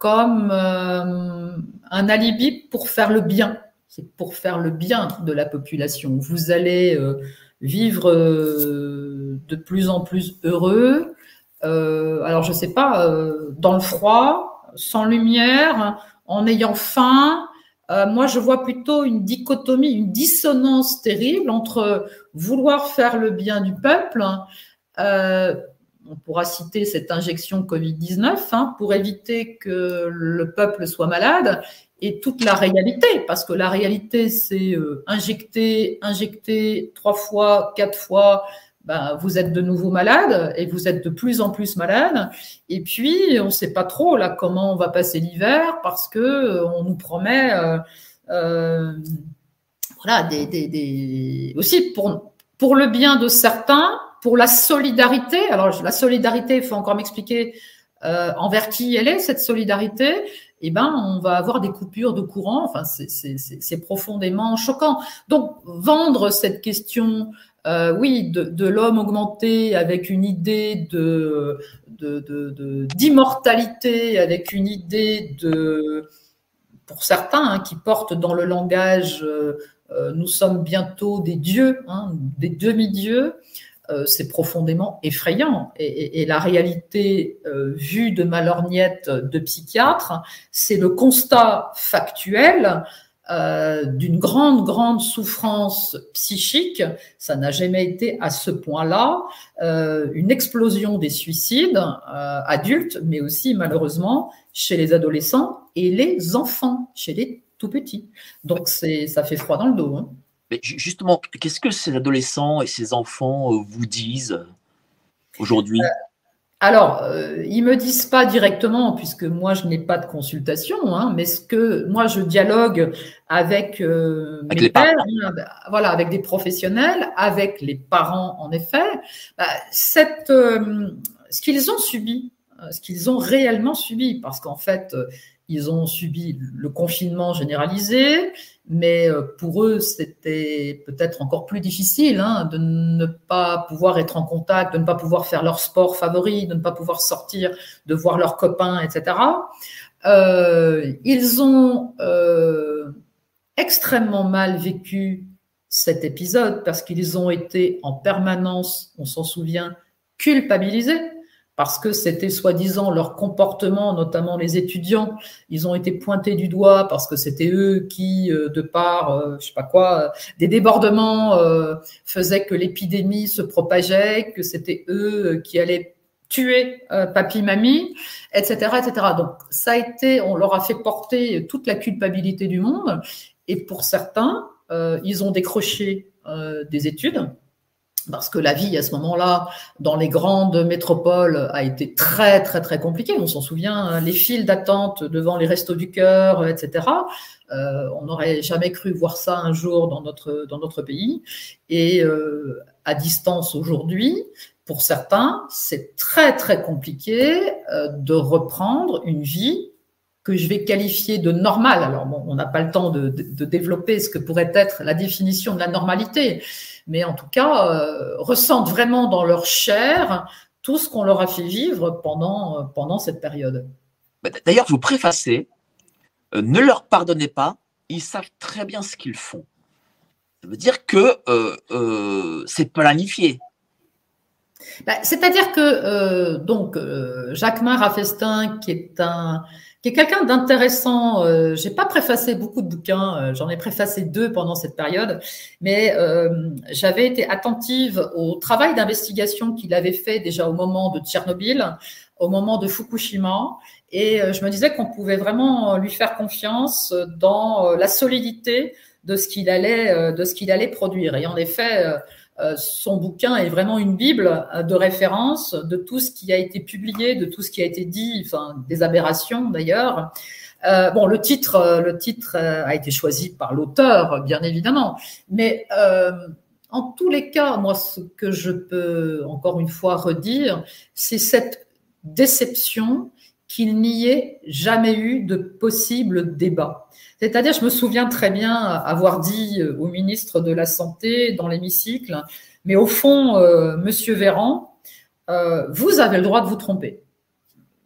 comme un alibi pour faire le bien c'est pour faire le bien de la population. Vous allez euh, vivre euh, de plus en plus heureux. Euh, alors, je sais pas, dans le froid, sans lumière, en ayant faim. moi, je vois plutôt une dichotomie, une dissonance terrible entre vouloir faire le bien du peuple. on pourra citer cette injection Covid-19 hein, pour éviter que le peuple soit malade et toute la réalité, parce que la réalité, c'est euh, injecter, injecter trois fois, quatre fois, ben, vous êtes de nouveau malade et vous êtes de plus en plus malade. Et puis, on ne sait pas trop là comment on va passer l'hiver parce que euh, on nous promet, euh, euh, voilà, des, des, des, aussi pour pour le bien de certains, pour la solidarité. Alors, la solidarité, il faut encore m'expliquer envers qui elle est cette solidarité eh ben, on va avoir des coupures de courant. C'est profondément choquant. Donc, vendre cette question euh, oui, de, l'homme augmenté avec une idée d'immortalité, avec une idée de, pour certains, hein, qui portent dans le langage, euh, euh, nous sommes bientôt des dieux, hein, des demi-dieux. C'est profondément effrayant. Et, la réalité vue de ma lorgnette de psychiatre, c'est le constat factuel euh, d'une grande, grande souffrance psychique. Ça n'a jamais été à ce point-là. Euh, une explosion des suicides euh, adultes, mais aussi malheureusement chez les adolescents et les enfants, chez les tout petits. Donc ça fait froid dans le dos. Hein. Mais justement, qu'est-ce que ces adolescents et ces enfants vous disent aujourd'hui? Alors, euh, ils me disent pas directement, puisque moi je n'ai pas de consultation, hein, mais ce que moi je dialogue avec, euh, mes pères, hein, voilà, avec des professionnels, avec les parents en effet, bah, cette, euh, ce qu'ils ont subi, ce qu'ils ont réellement subi, parce qu'en fait, ils ont subi le confinement généralisé, mais euh, pour eux, c'était peut-être encore plus difficile hein, de ne pas pouvoir être en contact, de ne pas pouvoir faire leur sport favori, de ne pas pouvoir sortir, de voir leurs copains, etc. Euh, ils ont euh, extrêmement mal vécu cet épisode parce qu'ils ont été en permanence, on s'en souvient, culpabilisés parce que c'était soi-disant leur comportement, notamment les étudiants, ils ont été pointés du doigt parce que c'était eux qui, euh, de par, euh, je sais pas quoi, euh, des débordements faisaient que l'épidémie se propageait, que c'était eux qui allaient tuer papy, mamie, etc., etc. Donc ça a été, on leur a fait porter toute la culpabilité du monde, et pour certains, ils ont décroché des études parce que la vie à ce moment-là dans les grandes métropoles a été très très très compliquée. On s'en souvient, hein, les files d'attente devant les restos du cœur, etc. Euh, on n'aurait jamais cru voir ça un jour dans notre dans notre pays. Et euh, à distance aujourd'hui, pour certains, c'est très très compliqué euh, de reprendre une vie que je vais qualifier de normale. Alors bon, on n'a pas le temps de, de, de développer ce que pourrait être la définition de la normalité mais en tout cas euh, ressentent vraiment dans leur chair tout ce qu'on leur a fait vivre pendant, euh, pendant cette période. Bah, d'ailleurs, vous préfacez, euh, ne leur pardonnez pas, ils savent très bien ce qu'ils font. Ça veut dire que c'est planifié. Bah, c'est-à-dire que donc Jacques Rafestin, qui est un qui quelqu'un d'intéressant. Euh, j'ai pas préfacé beaucoup de bouquins, euh, j'en ai préfacé deux pendant cette période, mais euh, j'avais été attentive au travail d'investigation qu'il avait fait déjà au moment de Tchernobyl, au moment de Fukushima, et euh, je me disais qu'on pouvait vraiment lui faire confiance dans la solidité de ce qu'il allait, de ce qu'il allait produire. Et en effet son bouquin est vraiment une bible euh, de référence de tout ce qui a été publié, de tout ce qui a été dit, enfin des aberrations d'ailleurs. Euh, bon, le titre, le titre a été choisi par l'auteur, bien évidemment, mais en tous les cas, moi, ce que je peux encore une fois redire, c'est cette déception qu'il n'y ait jamais eu de possible débat. C'est-à-dire, je me souviens très bien avoir dit euh, au ministre de la Santé dans l'hémicycle, mais au fond, euh, Monsieur Véran, euh, vous avez le droit de vous tromper.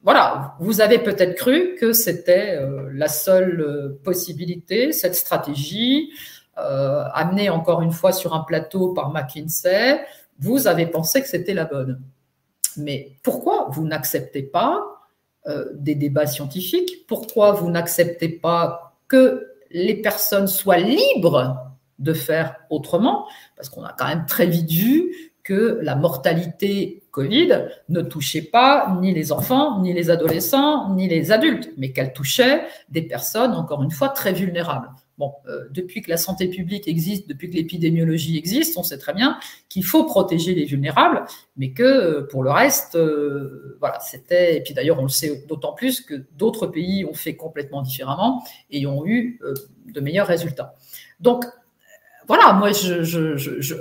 Voilà, vous avez peut-être cru que c'était la seule possibilité, cette stratégie, amenée encore une fois sur un plateau par McKinsey, vous avez pensé que c'était la bonne. Mais pourquoi vous n'acceptez pas des débats scientifiques Pourquoi vous n'acceptez pas que les personnes soient libres de faire autrement, parce qu'on a quand même très vite vu que la mortalité Covid ne touchait pas ni les enfants, ni les adolescents, ni les adultes, mais qu'elle touchait des personnes, encore une fois, très vulnérables. Bon, euh, depuis que la santé publique existe, depuis que l'épidémiologie existe, on sait très bien qu'il faut protéger les vulnérables, mais que euh, pour le reste, euh, voilà, c'était. Et puis d'ailleurs, on le sait d'autant plus que d'autres pays ont fait complètement différemment et ont eu de meilleurs résultats. Donc, voilà, moi, je, je, je,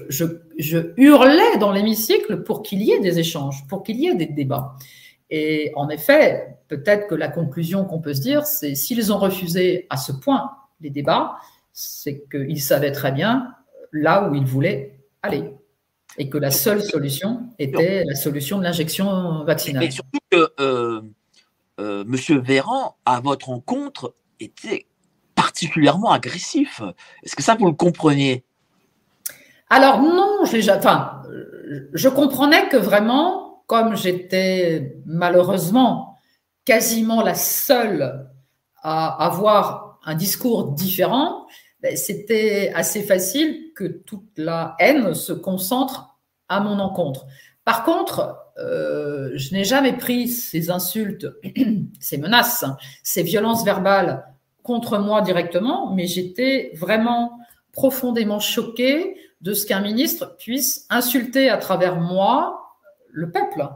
je hurlais dans l'hémicycle pour qu'il y ait des échanges, pour qu'il y ait des débats. Et en effet, peut-être que la conclusion qu'on peut se dire, c'est s'ils ont refusé à ce point les débats, c'est qu'ils savaient très bien là où ils voulaient aller. et que la seule solution était la solution de l'injection vaccinale. Et surtout que euh, euh, M. Véran, à votre rencontre, était particulièrement agressif. Est-ce que ça, vous le compreniez? Alors non, enfin, je comprenais que vraiment, comme j'étais malheureusement quasiment la seule à avoir un discours différent, ben, c'était assez facile que toute la haine se concentre à mon encontre. Par contre, euh, je n'ai jamais pris ces insultes, ces menaces, ces violences verbales contre moi directement, mais j'étais vraiment profondément choquée de ce qu'un ministre puisse insulter à travers moi le peuple,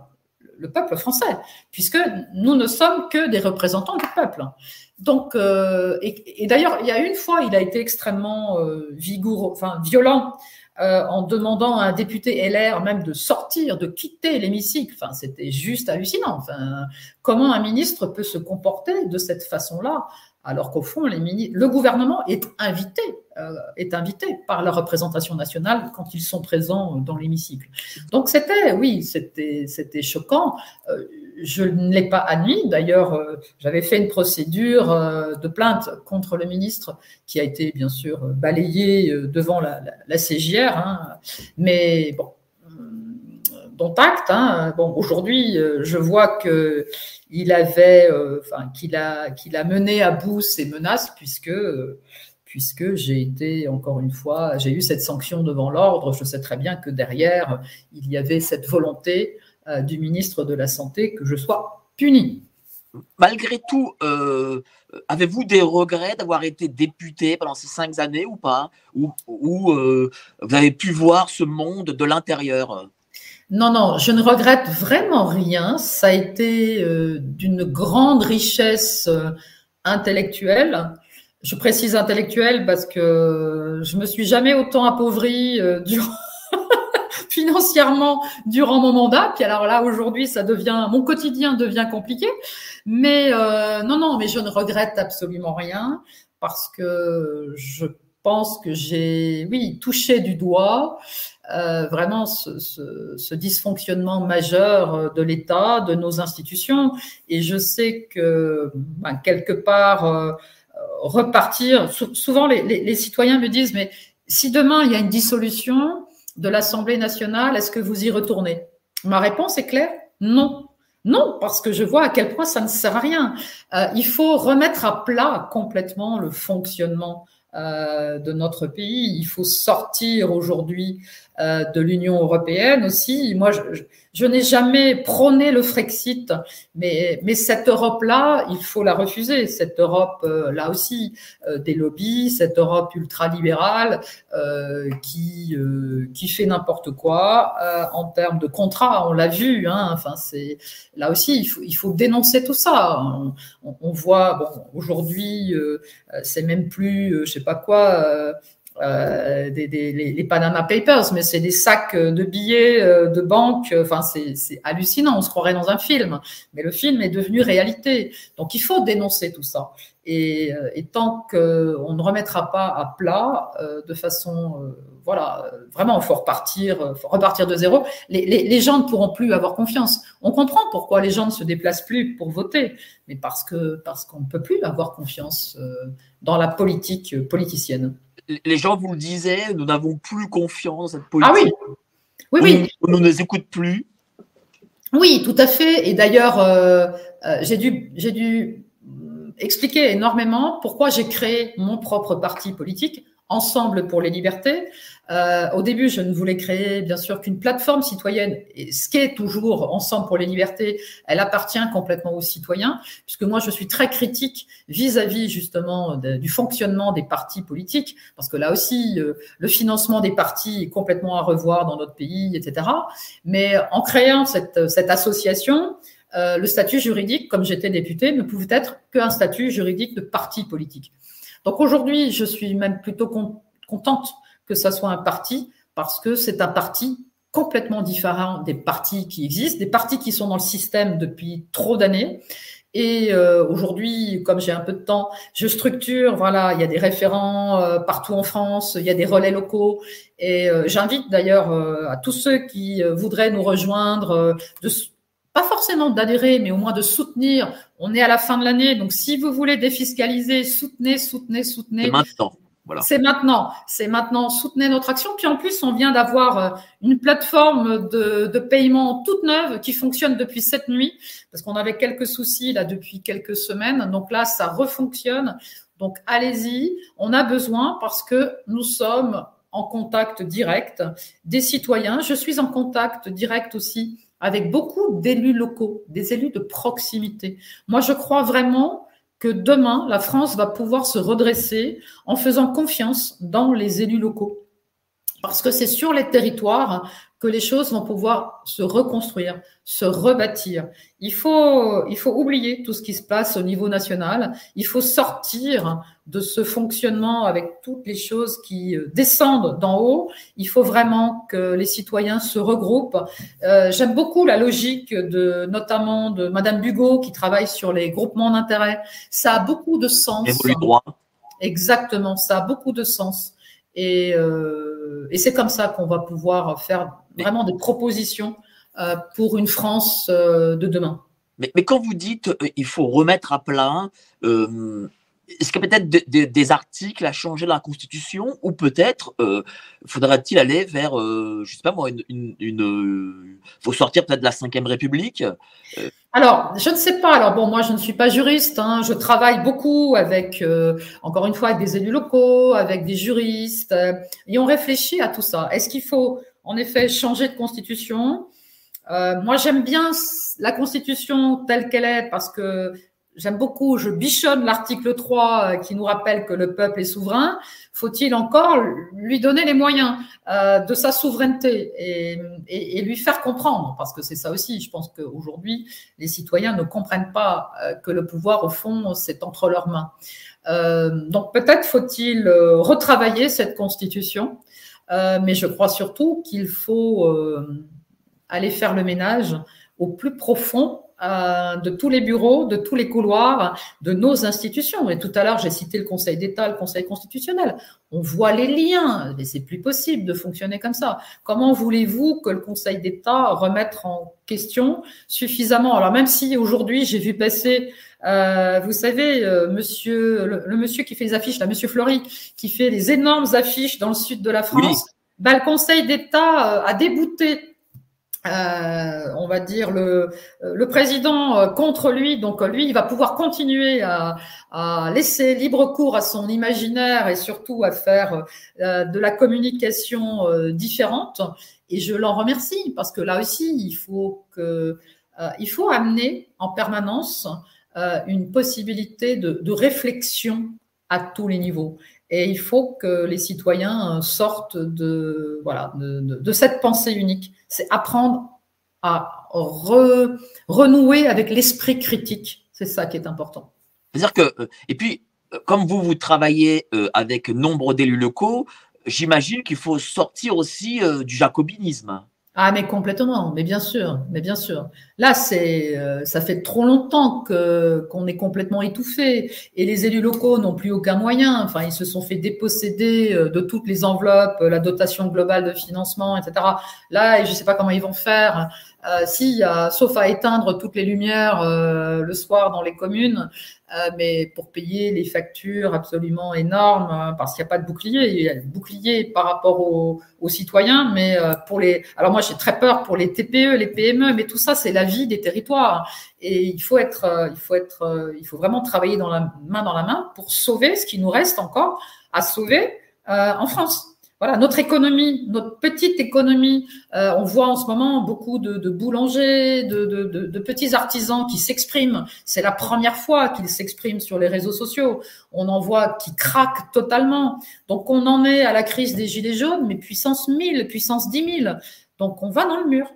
le peuple français, puisque nous ne sommes que des représentants du peuple. Donc, euh, et, d'ailleurs, il y a une fois, il a été extrêmement euh, vigoureux, violent, euh, en demandant à un député LR même de sortir, de quitter l'hémicycle. Enfin, c'était juste hallucinant. Enfin, comment un ministre peut se comporter de cette façon-là? Alors qu'au fond, le gouvernement est invité, euh, est invité par la représentation nationale quand ils sont présents dans l'hémicycle. Donc c'était, oui, c'était, choquant. Euh, je ne l'ai pas admis. D'ailleurs, euh, j'avais fait une procédure de plainte contre le ministre qui a été bien sûr balayée devant la, la, CJR. Hein. Mais bon, Hein. Bon, aujourd'hui, je vois que il avait, euh, enfin, qu'il a, qu'il a mené à bout ces menaces, puisque, puisque j'ai été, encore une fois, j'ai eu cette sanction devant l'ordre. Je sais très bien que derrière, il y avait cette volonté euh, du ministre de la Santé que je sois puni. Malgré tout, euh, avez-vous des regrets d'avoir été député pendant ces cinq années ou pas? Ou vous avez pu voir ce monde de l'intérieur? Non, non, je ne regrette vraiment rien. Ça a été euh, d'une grande richesse euh, intellectuelle. Je précise intellectuelle parce que je me suis jamais autant appauvrie euh, financièrement durant mon mandat. Puis alors là, aujourd'hui, ça devient, mon quotidien devient compliqué. Mais non, non, mais je ne regrette absolument rien parce que je pense que j'ai, oui, touché du doigt euh, vraiment ce, dysfonctionnement majeur euh, de l'État, de nos institutions. Et je sais que ben, quelque part euh, repartir. souvent, les, citoyens me disent mais si demain il y a une dissolution de l'Assemblée nationale, est-ce que vous y retournez? Ma réponse est claire non. Non, parce que je vois à quel point ça ne sert à rien. Il faut remettre à plat complètement le fonctionnement euh, de notre pays. Il faut sortir aujourd'hui euh, de l'Union européenne aussi. Moi, je, je, n'ai jamais prôné le Frexit, mais, mais cette Europe-là, il faut la refuser. Cette Europe, euh, aussi, euh, des lobbies, cette Europe ultralibérale qui, qui fait n'importe quoi en termes de contrats. On l'a vu. Hein, enfin, c'est là aussi, il faut, il faut dénoncer tout ça. On, on, voit, bon, aujourd'hui, c'est même plus, je sais pas quoi euh, des, des, les, Panama Papers, mais c'est des sacs de billets euh, de banque. Enfin, c'est hallucinant. On se croirait dans un film, mais le film est devenu réalité. Donc, il faut dénoncer tout ça. Et, euh, et tant qu'on ne remettra pas à plat de façon, voilà, vraiment, faut repartir, faut repartir de zéro. Les, les, les, gens ne pourront plus avoir confiance. On comprend pourquoi les gens ne se déplacent plus pour voter, mais parce que parce qu'on ne peut plus avoir confiance dans la politique politicienne les gens vous le disaient, nous n'avons plus confiance dans cette politique. Ah oui, oui, oui. On, ne nous écoute plus. Oui, tout à fait. Et d'ailleurs, euh, euh, j'ai dû, j'ai dû expliquer énormément pourquoi j'ai créé mon propre parti politique Ensemble pour les libertés. Euh, au début, je ne voulais créer, bien sûr, qu'une plateforme citoyenne. Ce qu'est toujours Ensemble pour les libertés, elle appartient complètement aux citoyens, puisque moi, je suis très critique vis-à-vis justement du fonctionnement des partis politiques, parce que là aussi, euh, le financement des partis est complètement à revoir dans notre pays, etc. Mais en créant cette, association, euh, le statut juridique, comme j'étais député, ne pouvait être qu'un statut juridique de parti politique. Donc aujourd'hui, je suis même plutôt contente que ça soit un parti parce que c'est un parti complètement différent des partis qui existent, des partis qui sont dans le système depuis trop d'années, Et euh, aujourd'hui, comme j'ai un peu de temps, je structure. Voilà, il y a des référents euh, partout en France, il y a des relais locaux. Et euh, j'invite d'ailleurs à tous ceux qui voudraient nous rejoindre, de, pas forcément d'adhérer, mais au moins de soutenir. On est à la fin de l'année, donc si vous voulez défiscaliser, soutenez, soutenez, soutenez. maintenant. C'est maintenant, c'est maintenant. Soutenez notre action. Puis en plus, on vient d'avoir euh, une plateforme de, de, paiement toute neuve qui fonctionne depuis cette nuit, parce qu'on avait quelques soucis là depuis quelques semaines. Donc là, ça refonctionne. Donc allez-y. On a besoin parce que nous sommes en contact direct des citoyens. Je suis en contact direct aussi avec beaucoup d'élus locaux, des élus de proximité. Moi, je crois vraiment que demain, la France va pouvoir se redresser en faisant confiance dans les élus locaux. Parce que c'est sur les territoires que les choses vont pouvoir se reconstruire, se rebâtir. Il faut, il faut oublier tout ce qui se passe au niveau national. Il faut sortir de ce fonctionnement avec toutes les choses qui euh, descendent d'en haut. Il faut vraiment que les citoyens se regroupent. Euh, J'aime beaucoup la logique de, notamment de Madame Bugot qui travaille sur les groupements d'intérêt. Ça a beaucoup de sens. droit. Exactement, ça a beaucoup de sens. Et, euh, et c'est comme ça qu'on va pouvoir faire vraiment des propositions euh, pour une France euh, de demain. Mais, mais, quand vous dites euh, il faut remettre à plat, euh, est-ce qu'il y a peut-être des articles à changer dans la Constitution ou peut-être euh, faudra-t-il aller vers, euh, je sais pas moi, une, une, faut sortir peut-être de la Ve République alors, je ne sais pas. Alors bon, moi, je ne suis pas juriste. Hein. Je travaille beaucoup avec, encore une fois, avec des élus locaux, avec des juristes, et on réfléchit à tout ça. Est-ce qu'il faut en effet changer de constitution. Euh, moi, j'aime bien la constitution telle qu'elle est parce que j'aime beaucoup, je bichonne l'article 3 euh, qui nous rappelle que le peuple est souverain. Faut-il encore lui donner les moyens euh, de sa souveraineté et, lui faire comprendre? Parce que c'est ça aussi, je pense qu'aujourd'hui, les citoyens ne comprennent pas que le pouvoir, au fond, c'est entre leurs mains. Donc peut-être faut-il retravailler cette constitution euh, mais je crois surtout qu'il faut euh, aller faire le ménage au plus profond euh, de tous les bureaux, de tous les couloirs, de nos institutions. Et tout à l'heure, j'ai cité le Conseil d'État, le Conseil constitutionnel. On voit les liens, mais c'est plus possible de fonctionner comme ça. Comment voulez-vous que le Conseil d'État remette en question suffisamment? Alors même si aujourd'hui j'ai vu passer euh, vous savez, euh, monsieur, le, monsieur qui fait les affiches, là, monsieur Fleury, qui fait les énormes affiches dans le sud de la France, bah, le Conseil d'État euh, a débouté euh, on va dire le, le président contre lui, donc lui il va pouvoir continuer à, à, laisser libre cours à son imaginaire et surtout à faire de la communication différente. Et je l'en remercie parce que là aussi il faut que il faut amener en permanence une possibilité de, réflexion à tous les niveaux. Et il faut que les citoyens euh, sortent de, voilà, de, cette pensée unique. C'est apprendre à re, renouer avec l'esprit critique. C'est ça qui est important. C'est-à-dire que, euh, et puis, comme vous, vous travaillez avec nombre d'élus locaux, j'imagine qu'il faut sortir aussi du jacobinisme. Ah mais complètement, mais bien sûr, mais bien sûr. Là, c'est, euh, ça fait trop longtemps que qu'on est complètement étouffé et les élus locaux n'ont plus aucun moyen. Enfin, ils se sont fait déposséder euh, de toutes les enveloppes, la dotation globale de financement, etc. Là, je ne sais pas comment ils vont faire. Euh, si, sauf à éteindre toutes les lumières euh, le soir dans les communes, euh, mais pour payer les factures absolument énormes, parce qu'il n'y a pas de bouclier. Il y a le bouclier par rapport aux, aux citoyens, mais pour les. Alors moi, j'ai très peur pour les TPE, les PME, mais tout ça, c'est la vie des territoires. Et il faut être, il faut être, il faut vraiment travailler dans la main dans la main pour sauver ce qui nous reste encore à sauver en France voilà, notre économie, notre petite économie, euh, on voit en ce moment beaucoup de, boulangers, de, petits artisans qui s'expriment. C'est la première fois qu'ils s'expriment sur les réseaux sociaux. On en voit qui craquent totalement. Donc on en est à la crise des gilets jaunes, mais puissance 1000, puissance 10 000. Donc on va dans le mur.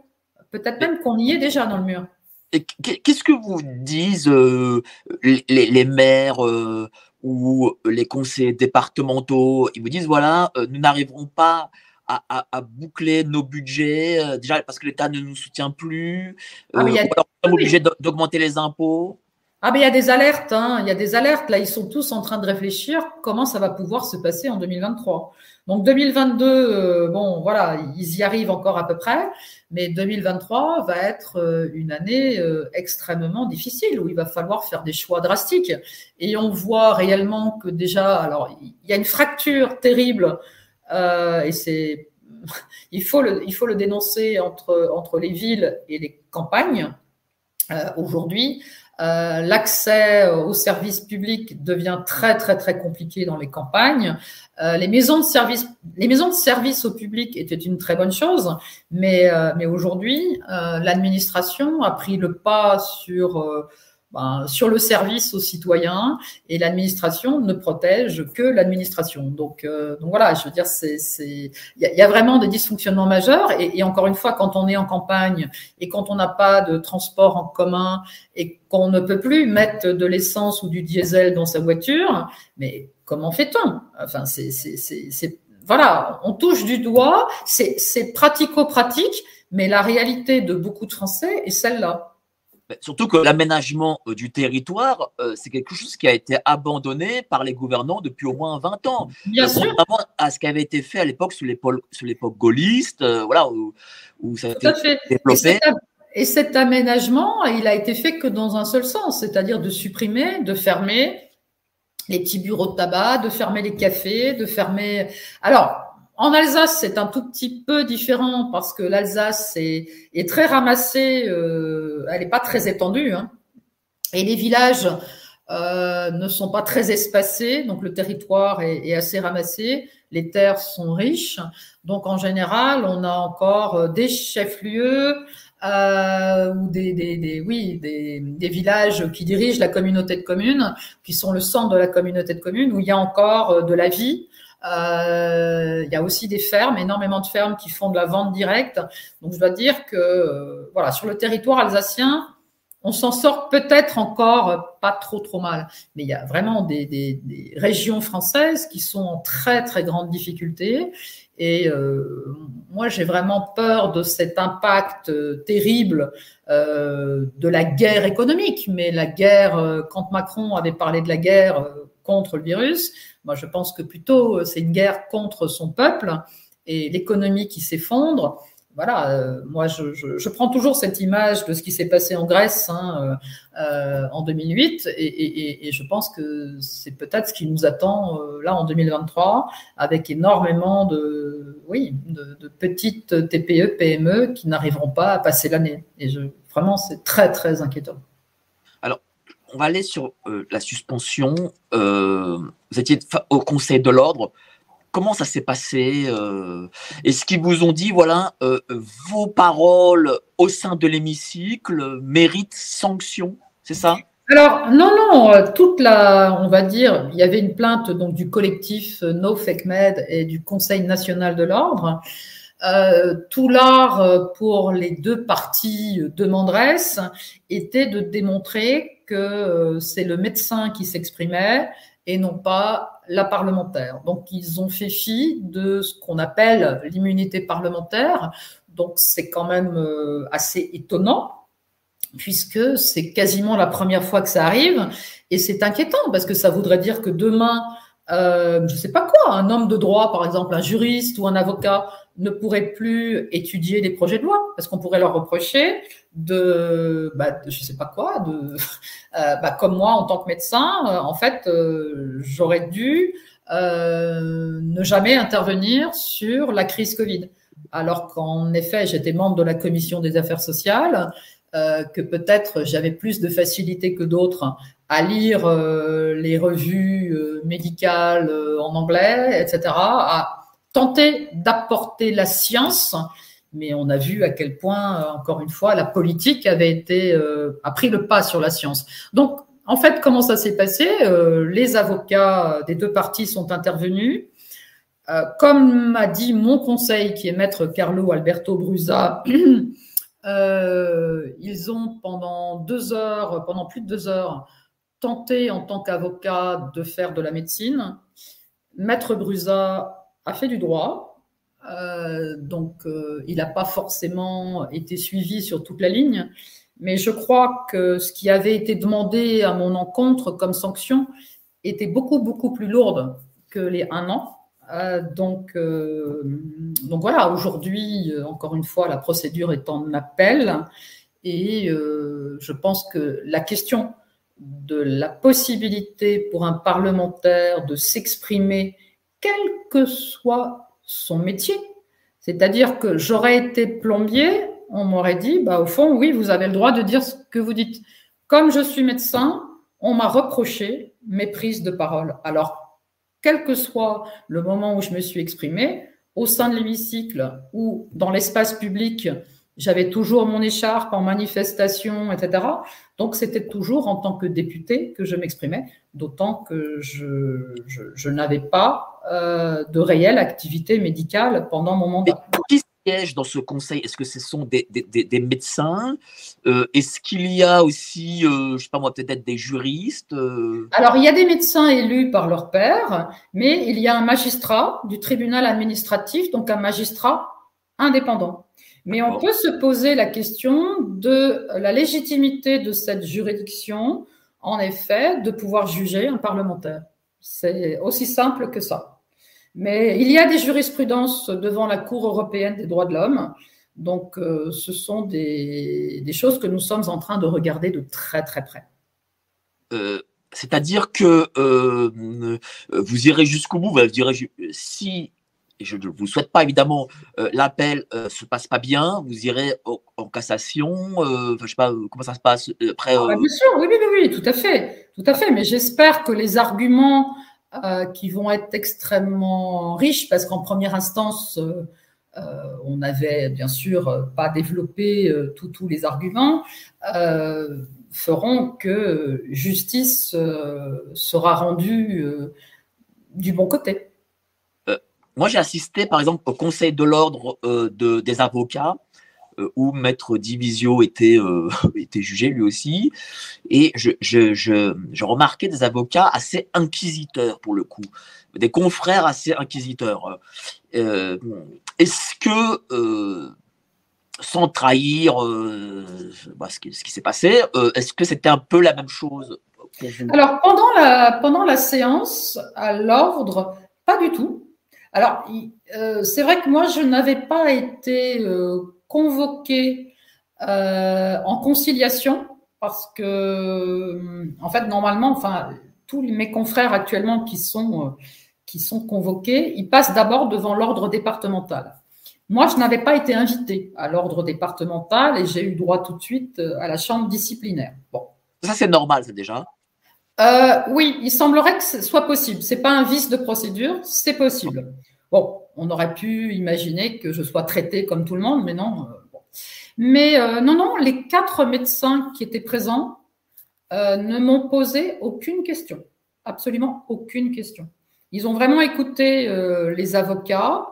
Peut-être même qu'on y est déjà dans le mur. Qu'est-ce que vous disent euh, les, les, maires euh, ou les conseils départementaux, ils vous disent voilà, euh, nous n'arriverons pas à, à, boucler nos budgets, euh, déjà parce que l'État ne nous soutient plus, ah, euh, ou alors nous sommes obligés d'augmenter les impôts. Ah ben il y a des alertes, hein. il y a des alertes. Là, ils sont tous en train de réfléchir comment ça va pouvoir se passer en 2023. Donc 2022, euh, bon voilà, ils y arrivent encore à peu près, mais 2023 va être euh, une année euh, extrêmement difficile où il va falloir faire des choix drastiques. Et on voit réellement que déjà, alors il y a une fracture terrible et c'est il faut le il faut le dénoncer entre entre les villes et les campagnes aujourd'hui. Euh, l'accès aux services publics devient très très très compliqué dans les campagnes. Euh, les maisons de service, les maisons de service au public étaient une très bonne chose, mais euh, mais aujourd'hui, l'administration a pris le pas sur ben, sur le service aux citoyens et l'administration ne protège que l'administration. Donc, euh, donc voilà, je veux dire, c'est, il y, a, vraiment des dysfonctionnements majeurs. Et, encore une fois, quand on est en campagne et quand on n'a pas de transport en commun et qu'on ne peut plus mettre de l'essence ou du diesel dans sa voiture, mais comment fait-on? Enfin, c'est, c'est, voilà, on touche du doigt. C'est pratico-pratique, mais la réalité de beaucoup de Français est celle-là. Surtout que l'aménagement euh, du territoire, euh, c'est quelque chose qui a été abandonné par les gouvernants depuis au moins 20 ans. Bien sûr. à ce qui avait été fait à l'époque sous l'époque gaulliste, euh, voilà, où, ça a été développé. Et cet, aménagement, il a été fait que dans un seul sens, c'est-à-dire de supprimer, de fermer les petits bureaux de tabac, de fermer les cafés, de fermer. Alors, en Alsace, c'est un tout petit peu différent parce que l'Alsace est, est, très ramassée, euh, elle n'est pas très étendue, hein. et les villages euh, ne sont pas très espacés, donc le territoire est, est, assez ramassé, les terres sont riches, donc en général, on a encore euh, des chefs-lieux euh, ou des, des, des oui des, des, villages qui dirigent la communauté de communes, qui sont le centre de la communauté de communes, où il y a encore euh, de la vie. Euh, il y a aussi des fermes, énormément de fermes qui font de la vente directe. Donc je dois dire que euh, voilà, sur le territoire alsacien, on s'en sort peut-être encore pas trop trop mal, mais il y a vraiment des, régions françaises qui sont en très très grande difficulté. Et euh, moi, j'ai vraiment peur de cet impact terrible de la guerre économique. Mais la guerre, quand Macron avait parlé de la guerre contre le virus, moi, je pense que plutôt euh, c'est une guerre contre son peuple et l'économie qui s'effondre. Voilà, euh, moi, je, prends toujours cette image de ce qui s'est passé en Grèce hein, euh, en 2008 et, je pense que c'est peut-être ce qui nous attend là en 2023 avec énormément de, oui, de petites TPE, PME qui n'arriveront pas à passer l'année. Et je, vraiment, c'est très, très inquiétant on va aller sur euh, la suspension. Euh, vous étiez au Conseil de l'ordre. Comment ça s'est passé euh, Est-ce qu'ils vous ont dit, voilà, vos paroles au sein de l'hémicycle méritent sanction C'est ça? Alors non non toute la on va dire il y avait une plainte donc du collectif No Fake Med et du Conseil national de l'ordre tout l'art pour les deux parties demanderesses était de démontrer que euh, c'est le médecin qui s'exprimait et non pas la parlementaire. Donc ils ont fait fi de ce qu'on appelle l'immunité parlementaire. Donc c'est quand même euh, assez étonnant puisque c'est quasiment la première fois que ça arrive et c'est inquiétant parce que ça voudrait dire que demain, euh, je sais pas quoi, un homme de droit, par exemple, un juriste ou un avocat ne pourrait plus étudier les projets de loi parce qu'on pourrait leur reprocher de, bah, je sais pas quoi, de, euh, bah, comme moi en tant que médecin, euh, en fait, euh, j'aurais dû ne jamais intervenir sur la crise Covid, alors qu'en effet, j'étais membre de la commission des affaires sociales, que peut-être j'avais plus de facilité que d'autres à lire les revues médicales en anglais, etc., à tenter d'apporter la science mais on a vu à quel point, euh, encore une fois, la politique avait été euh, a pris le pas sur la science. Donc, en fait, comment ça s'est passé euh, Les avocats des deux parties sont intervenus. comme m'a dit mon conseil, qui est maître Carlo Alberto Brusa, ils ont pendant deux heures, pendant plus de deux heures, en tant qu'avocat de faire de la médecine. Maître Brusa a fait du droit, euh, donc, euh, il n'a pas forcément été suivi sur toute la ligne. Mais je crois que ce qui avait été demandé à mon encontre comme sanction était beaucoup, beaucoup plus lourde que les un an. Euh, donc, donc voilà, aujourd'hui, encore une fois, la procédure est en appel et je pense que la question de la possibilité pour un parlementaire de s'exprimer, quel que soit son métier, c'est-à-dire que j'aurais été plombier, on m'aurait dit, bah, au fond, oui, vous avez le droit de dire ce que vous dites. Comme je suis médecin, on m'a reproché mes prises de parole. Alors, quel que soit le moment où je me suis exprimée, au sein de l'hémicycle ou dans l'espace public, j'avais toujours mon écharpe en manifestation, etc. Donc, c'était toujours en tant que député que je m'exprimais, d'autant que je, je, n'avais pas euh, de réelle activité médicale pendant mon mandat dans ce conseil? Est-ce que ce sont des, des, médecins? Euh, Est-ce qu'il y a aussi, euh, je ne sais pas moi, peut-être des juristes euh? Alors, il y a des médecins élus par leur père, mais il y a un magistrat du tribunal administratif, donc un magistrat indépendant. Mais on peut se poser la question de la légitimité de cette juridiction, en effet, de pouvoir juger un parlementaire. C'est aussi simple que ça. Mais il y a des jurisprudences devant la Cour européenne des droits de l'homme. Donc, euh, ce sont des, choses que nous sommes en train de regarder de très, très près. Euh, c'est-à-dire que euh, vous irez jusqu'au bout, vous direz, si, je ne vous souhaite pas évidemment, l'appel ne se passe pas bien, vous irez en cassation, je ne sais pas comment ça se passe après. Ah, bien sûr, oui, oui, oui, tout à fait, tout à fait. Mais j'espère que les arguments euh, qui vont être extrêmement riches parce qu'en première instance, euh, euh, on n'avait bien sûr pas développé tous les arguments, feront que justice sera rendue du bon côté. Moi, j'ai assisté par exemple au Conseil de l'ordre de, des avocats euh, où Maître Divisio était, euh, était jugé lui aussi. Et je, remarquais des avocats assez inquisiteurs pour le coup, des confrères assez inquisiteurs. Euh, est-ce que, sans trahir bah, ce qui, ce qui s'est passé, est-ce que c'était un peu la même chose Alors, pendant la, pendant la séance, à l'ordre, pas du tout. Alors, c'est vrai que moi, je n'avais pas été convoqué euh, en conciliation parce que, en fait, normalement, enfin, tous mes confrères actuellement qui sont, euh, qui sont convoqués, ils passent d'abord devant l'ordre départemental. Moi, je n'avais pas été invité à l'ordre départemental et j'ai eu droit tout de suite euh, à la chambre disciplinaire. Bon. Ça, c'est normal, c'est déjà. Oui, il semblerait que ce soit possible. C'est pas un vice de procédure, c'est possible. Bon, on aurait pu imaginer que je sois traité comme tout le monde, mais non. Euh, mais euh, non, non, les quatre médecins qui étaient présents euh, ne m'ont posé aucune question, absolument aucune question. Ils ont vraiment écouté les avocats.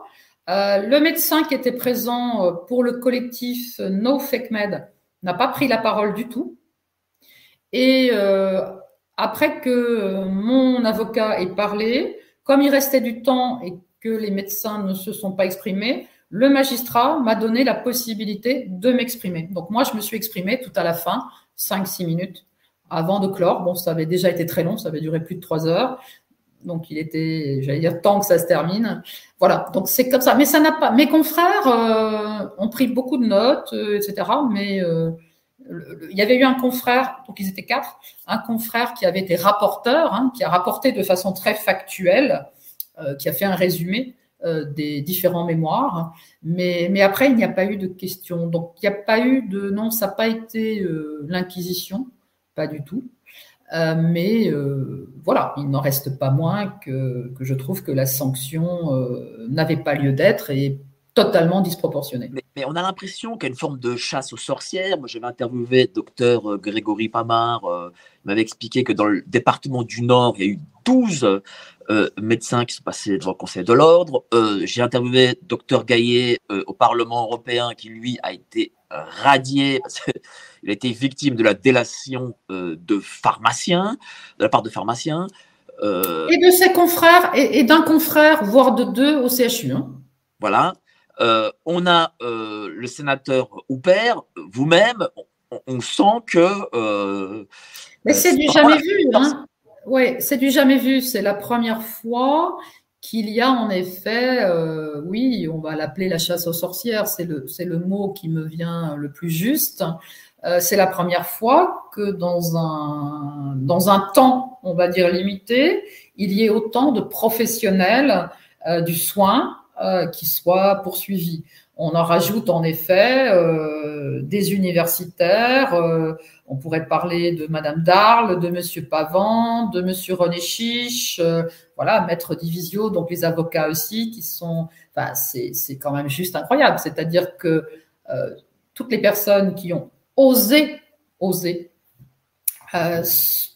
le médecin qui était présent pour le collectif No Fake Med n'a pas pris la parole du tout. Et après que mon avocat ait parlé, comme il restait du temps et que les médecins ne se sont pas exprimés, le magistrat m'a donné la possibilité de m'exprimer. Donc moi, je me suis exprimée tout à la fin, 5-6 minutes avant de clore. Bon, ça avait déjà été très long, ça avait duré plus de 3 heures. Donc il était, j'allais dire, temps que ça se termine. Voilà, donc c'est comme ça. Mais ça n'a pas. Mes confrères euh, ont pris beaucoup de notes, euh, etc. Mais euh, il y avait eu un confrère, donc ils étaient quatre, un confrère qui avait été rapporteur, hein, qui a rapporté de façon très factuelle euh, qui a fait un résumé euh, des différents mémoires. Mais, après, il n'y a pas eu de questions. Donc, il n'y a pas eu de. Non, ça n'a pas été euh, l'Inquisition, pas du tout. mais voilà, il n'en reste pas moins que, que, je trouve que la sanction n'avait pas lieu d'être et totalement disproportionnée. Mais, on a l'impression qu'il y a une forme de chasse aux sorcières. Moi, j'avais interviewé docteur Grégory Pamar. il m'avait expliqué que dans le département du Nord, il y a eu 12 euh, médecins qui sont passés devant le Conseil de l'ordre. Euh, j'ai interviewé docteur Gaillet euh, au Parlement européen qui, lui, a été radié parce qu'il a été victime de la délation de pharmaciens, de la part de pharmaciens. Et de ses confrères, et, d'un confrère, voire de deux au CHU. Hein. Voilà. On a le sénateur Houpert, vous-même, on, sent que. Mais c'est du jamais vu. Hein. Oui, c'est du jamais vu. C'est la première fois qu'il y a en effet, euh, oui, on va l'appeler la chasse aux sorcières, c'est le, c'est le mot qui me vient le plus juste. Euh, c'est la première fois que dans un, dans un temps, on va dire limité, il y ait autant de professionnels euh, du soin qui soient poursuivis. On en rajoute en effet euh, des universitaires. Euh, on pourrait parler de Madame Darle, de Monsieur Pavant, de Monsieur René Chiche, euh, voilà, Maître Divisio, donc les avocats aussi qui sont. Enfin, c'est quand même juste incroyable. C'est-à-dire que toutes les personnes qui ont osé, osé.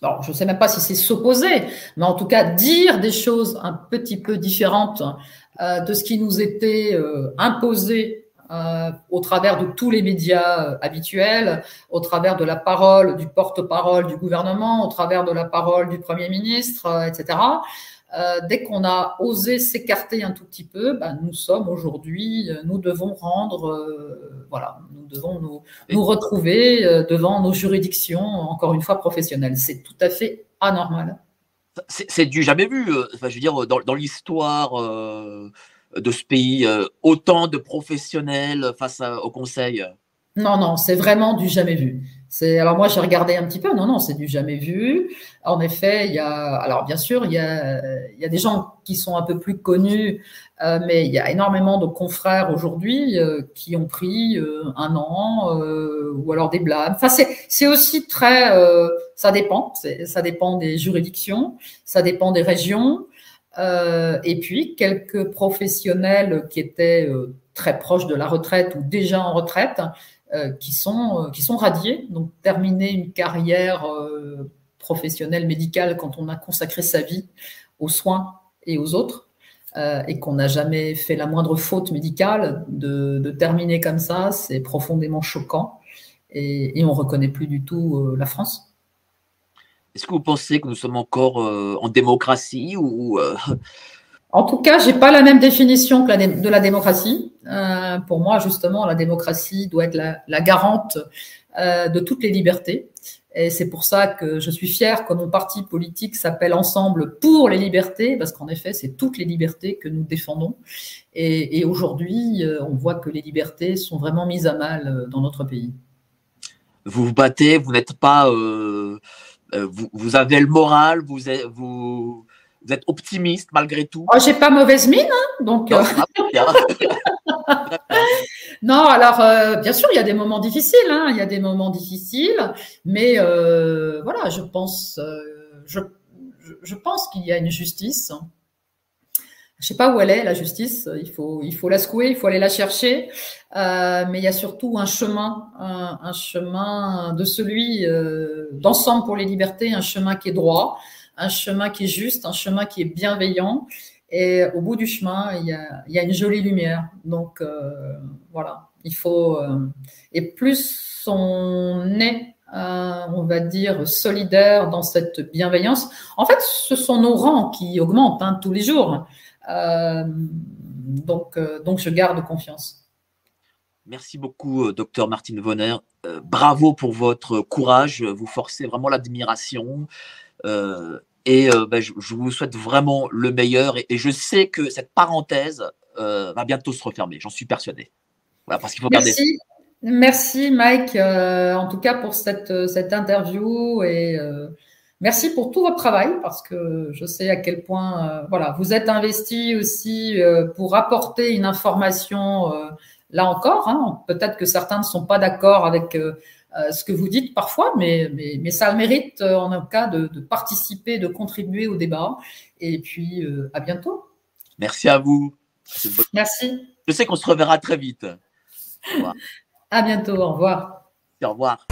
Bon, je ne sais même pas si c'est s'opposer, mais en tout cas dire des choses un petit peu différentes euh, de ce qui nous était euh, imposé euh, au travers de tous les médias habituels, au travers de la parole du porte-parole du gouvernement, au travers de la parole du Premier ministre, etc. dès qu'on a osé s'écarter un tout petit peu, ben, nous sommes aujourd'hui, nous devons rendre, voilà, nous devons nous, nous retrouver devant nos juridictions, encore une fois professionnelles. C'est tout à fait anormal c'est du jamais vu. Euh, enfin, je veux dire, dans, l'histoire euh, de ce pays, euh, autant de professionnels face au Conseil. Non, non, c'est vraiment du jamais vu. C'est alors moi j'ai regardé un petit peu. Non, non, c'est du jamais vu. En effet, il y a alors bien sûr il y a il y a des gens qui sont un peu plus connus, euh, mais il y a énormément de confrères aujourd'hui euh, qui ont pris euh, un an ou alors des blâmes. Enfin c'est aussi très ça dépend. Ça dépend des juridictions, ça dépend des régions. et puis quelques professionnels qui étaient très proches de la retraite ou déjà en retraite euh, qui, sont, euh, qui sont radiés. Donc, terminer une carrière euh, professionnelle, médicale, quand on a consacré sa vie aux soins et aux autres, et qu'on n'a jamais fait la moindre faute médicale, de, terminer comme ça, c'est profondément choquant. Et, et on ne reconnaît plus du tout la France. Est-ce que vous pensez que nous sommes encore en démocratie ou, en tout cas, j'ai pas la même définition que la de la démocratie. Euh, pour moi, justement, la démocratie doit être la, garante euh, de toutes les libertés. Et c'est pour ça que je suis fière que mon parti politique s'appelle Ensemble pour les libertés, parce qu'en effet, c'est toutes les libertés que nous défendons. Et, aujourd'hui, euh, on voit que les libertés sont vraiment mises à mal dans notre pays. Vous vous battez, vous n'êtes pas, vous, avez le moral, vous, vous, vous êtes optimiste malgré tout oh, J'ai pas mauvaise mine, hein, donc. Non, euh, non alors euh, bien sûr, il y a des moments difficiles, hein, il y a des moments difficiles, mais euh, voilà, je pense, je, je, pense qu'il y a une justice. Je sais pas où elle est la justice. Il faut, il faut la secouer, il faut aller la chercher. mais il y a surtout un chemin, un, un chemin de celui d'ensemble pour les libertés, un chemin qui est droit, un chemin qui est juste, un chemin qui est bienveillant. Et au bout du chemin, il y a, une jolie lumière. Donc euh, voilà, il faut. Euh, et plus on est, euh, on va dire, solidaire dans cette bienveillance. En fait, ce sont nos rangs qui augmentent hein, tous les jours. donc, donc, je garde confiance. Merci beaucoup, docteur Martine Vonner. bravo pour votre courage. Vous forcez vraiment l'admiration. Et euh, bah, je, vous souhaite vraiment le meilleur. Et, je sais que cette parenthèse euh, va bientôt se refermer. J'en suis persuadé. Voilà, parce qu'il faut Merci. Merci Mike, euh, en tout cas pour cette, cette interview et merci pour tout votre travail parce que je sais à quel point voilà vous êtes investi aussi pour apporter une information là encore. Hein. Peut-être que certains ne sont pas d'accord avec ce que vous dites parfois, mais, mais, mais ça mérite euh, en un cas de, de, participer, de contribuer au débat. Et puis, euh, à bientôt. Merci à vous. Merci. Je sais qu'on se reverra très vite. À bientôt. Au revoir. Au revoir.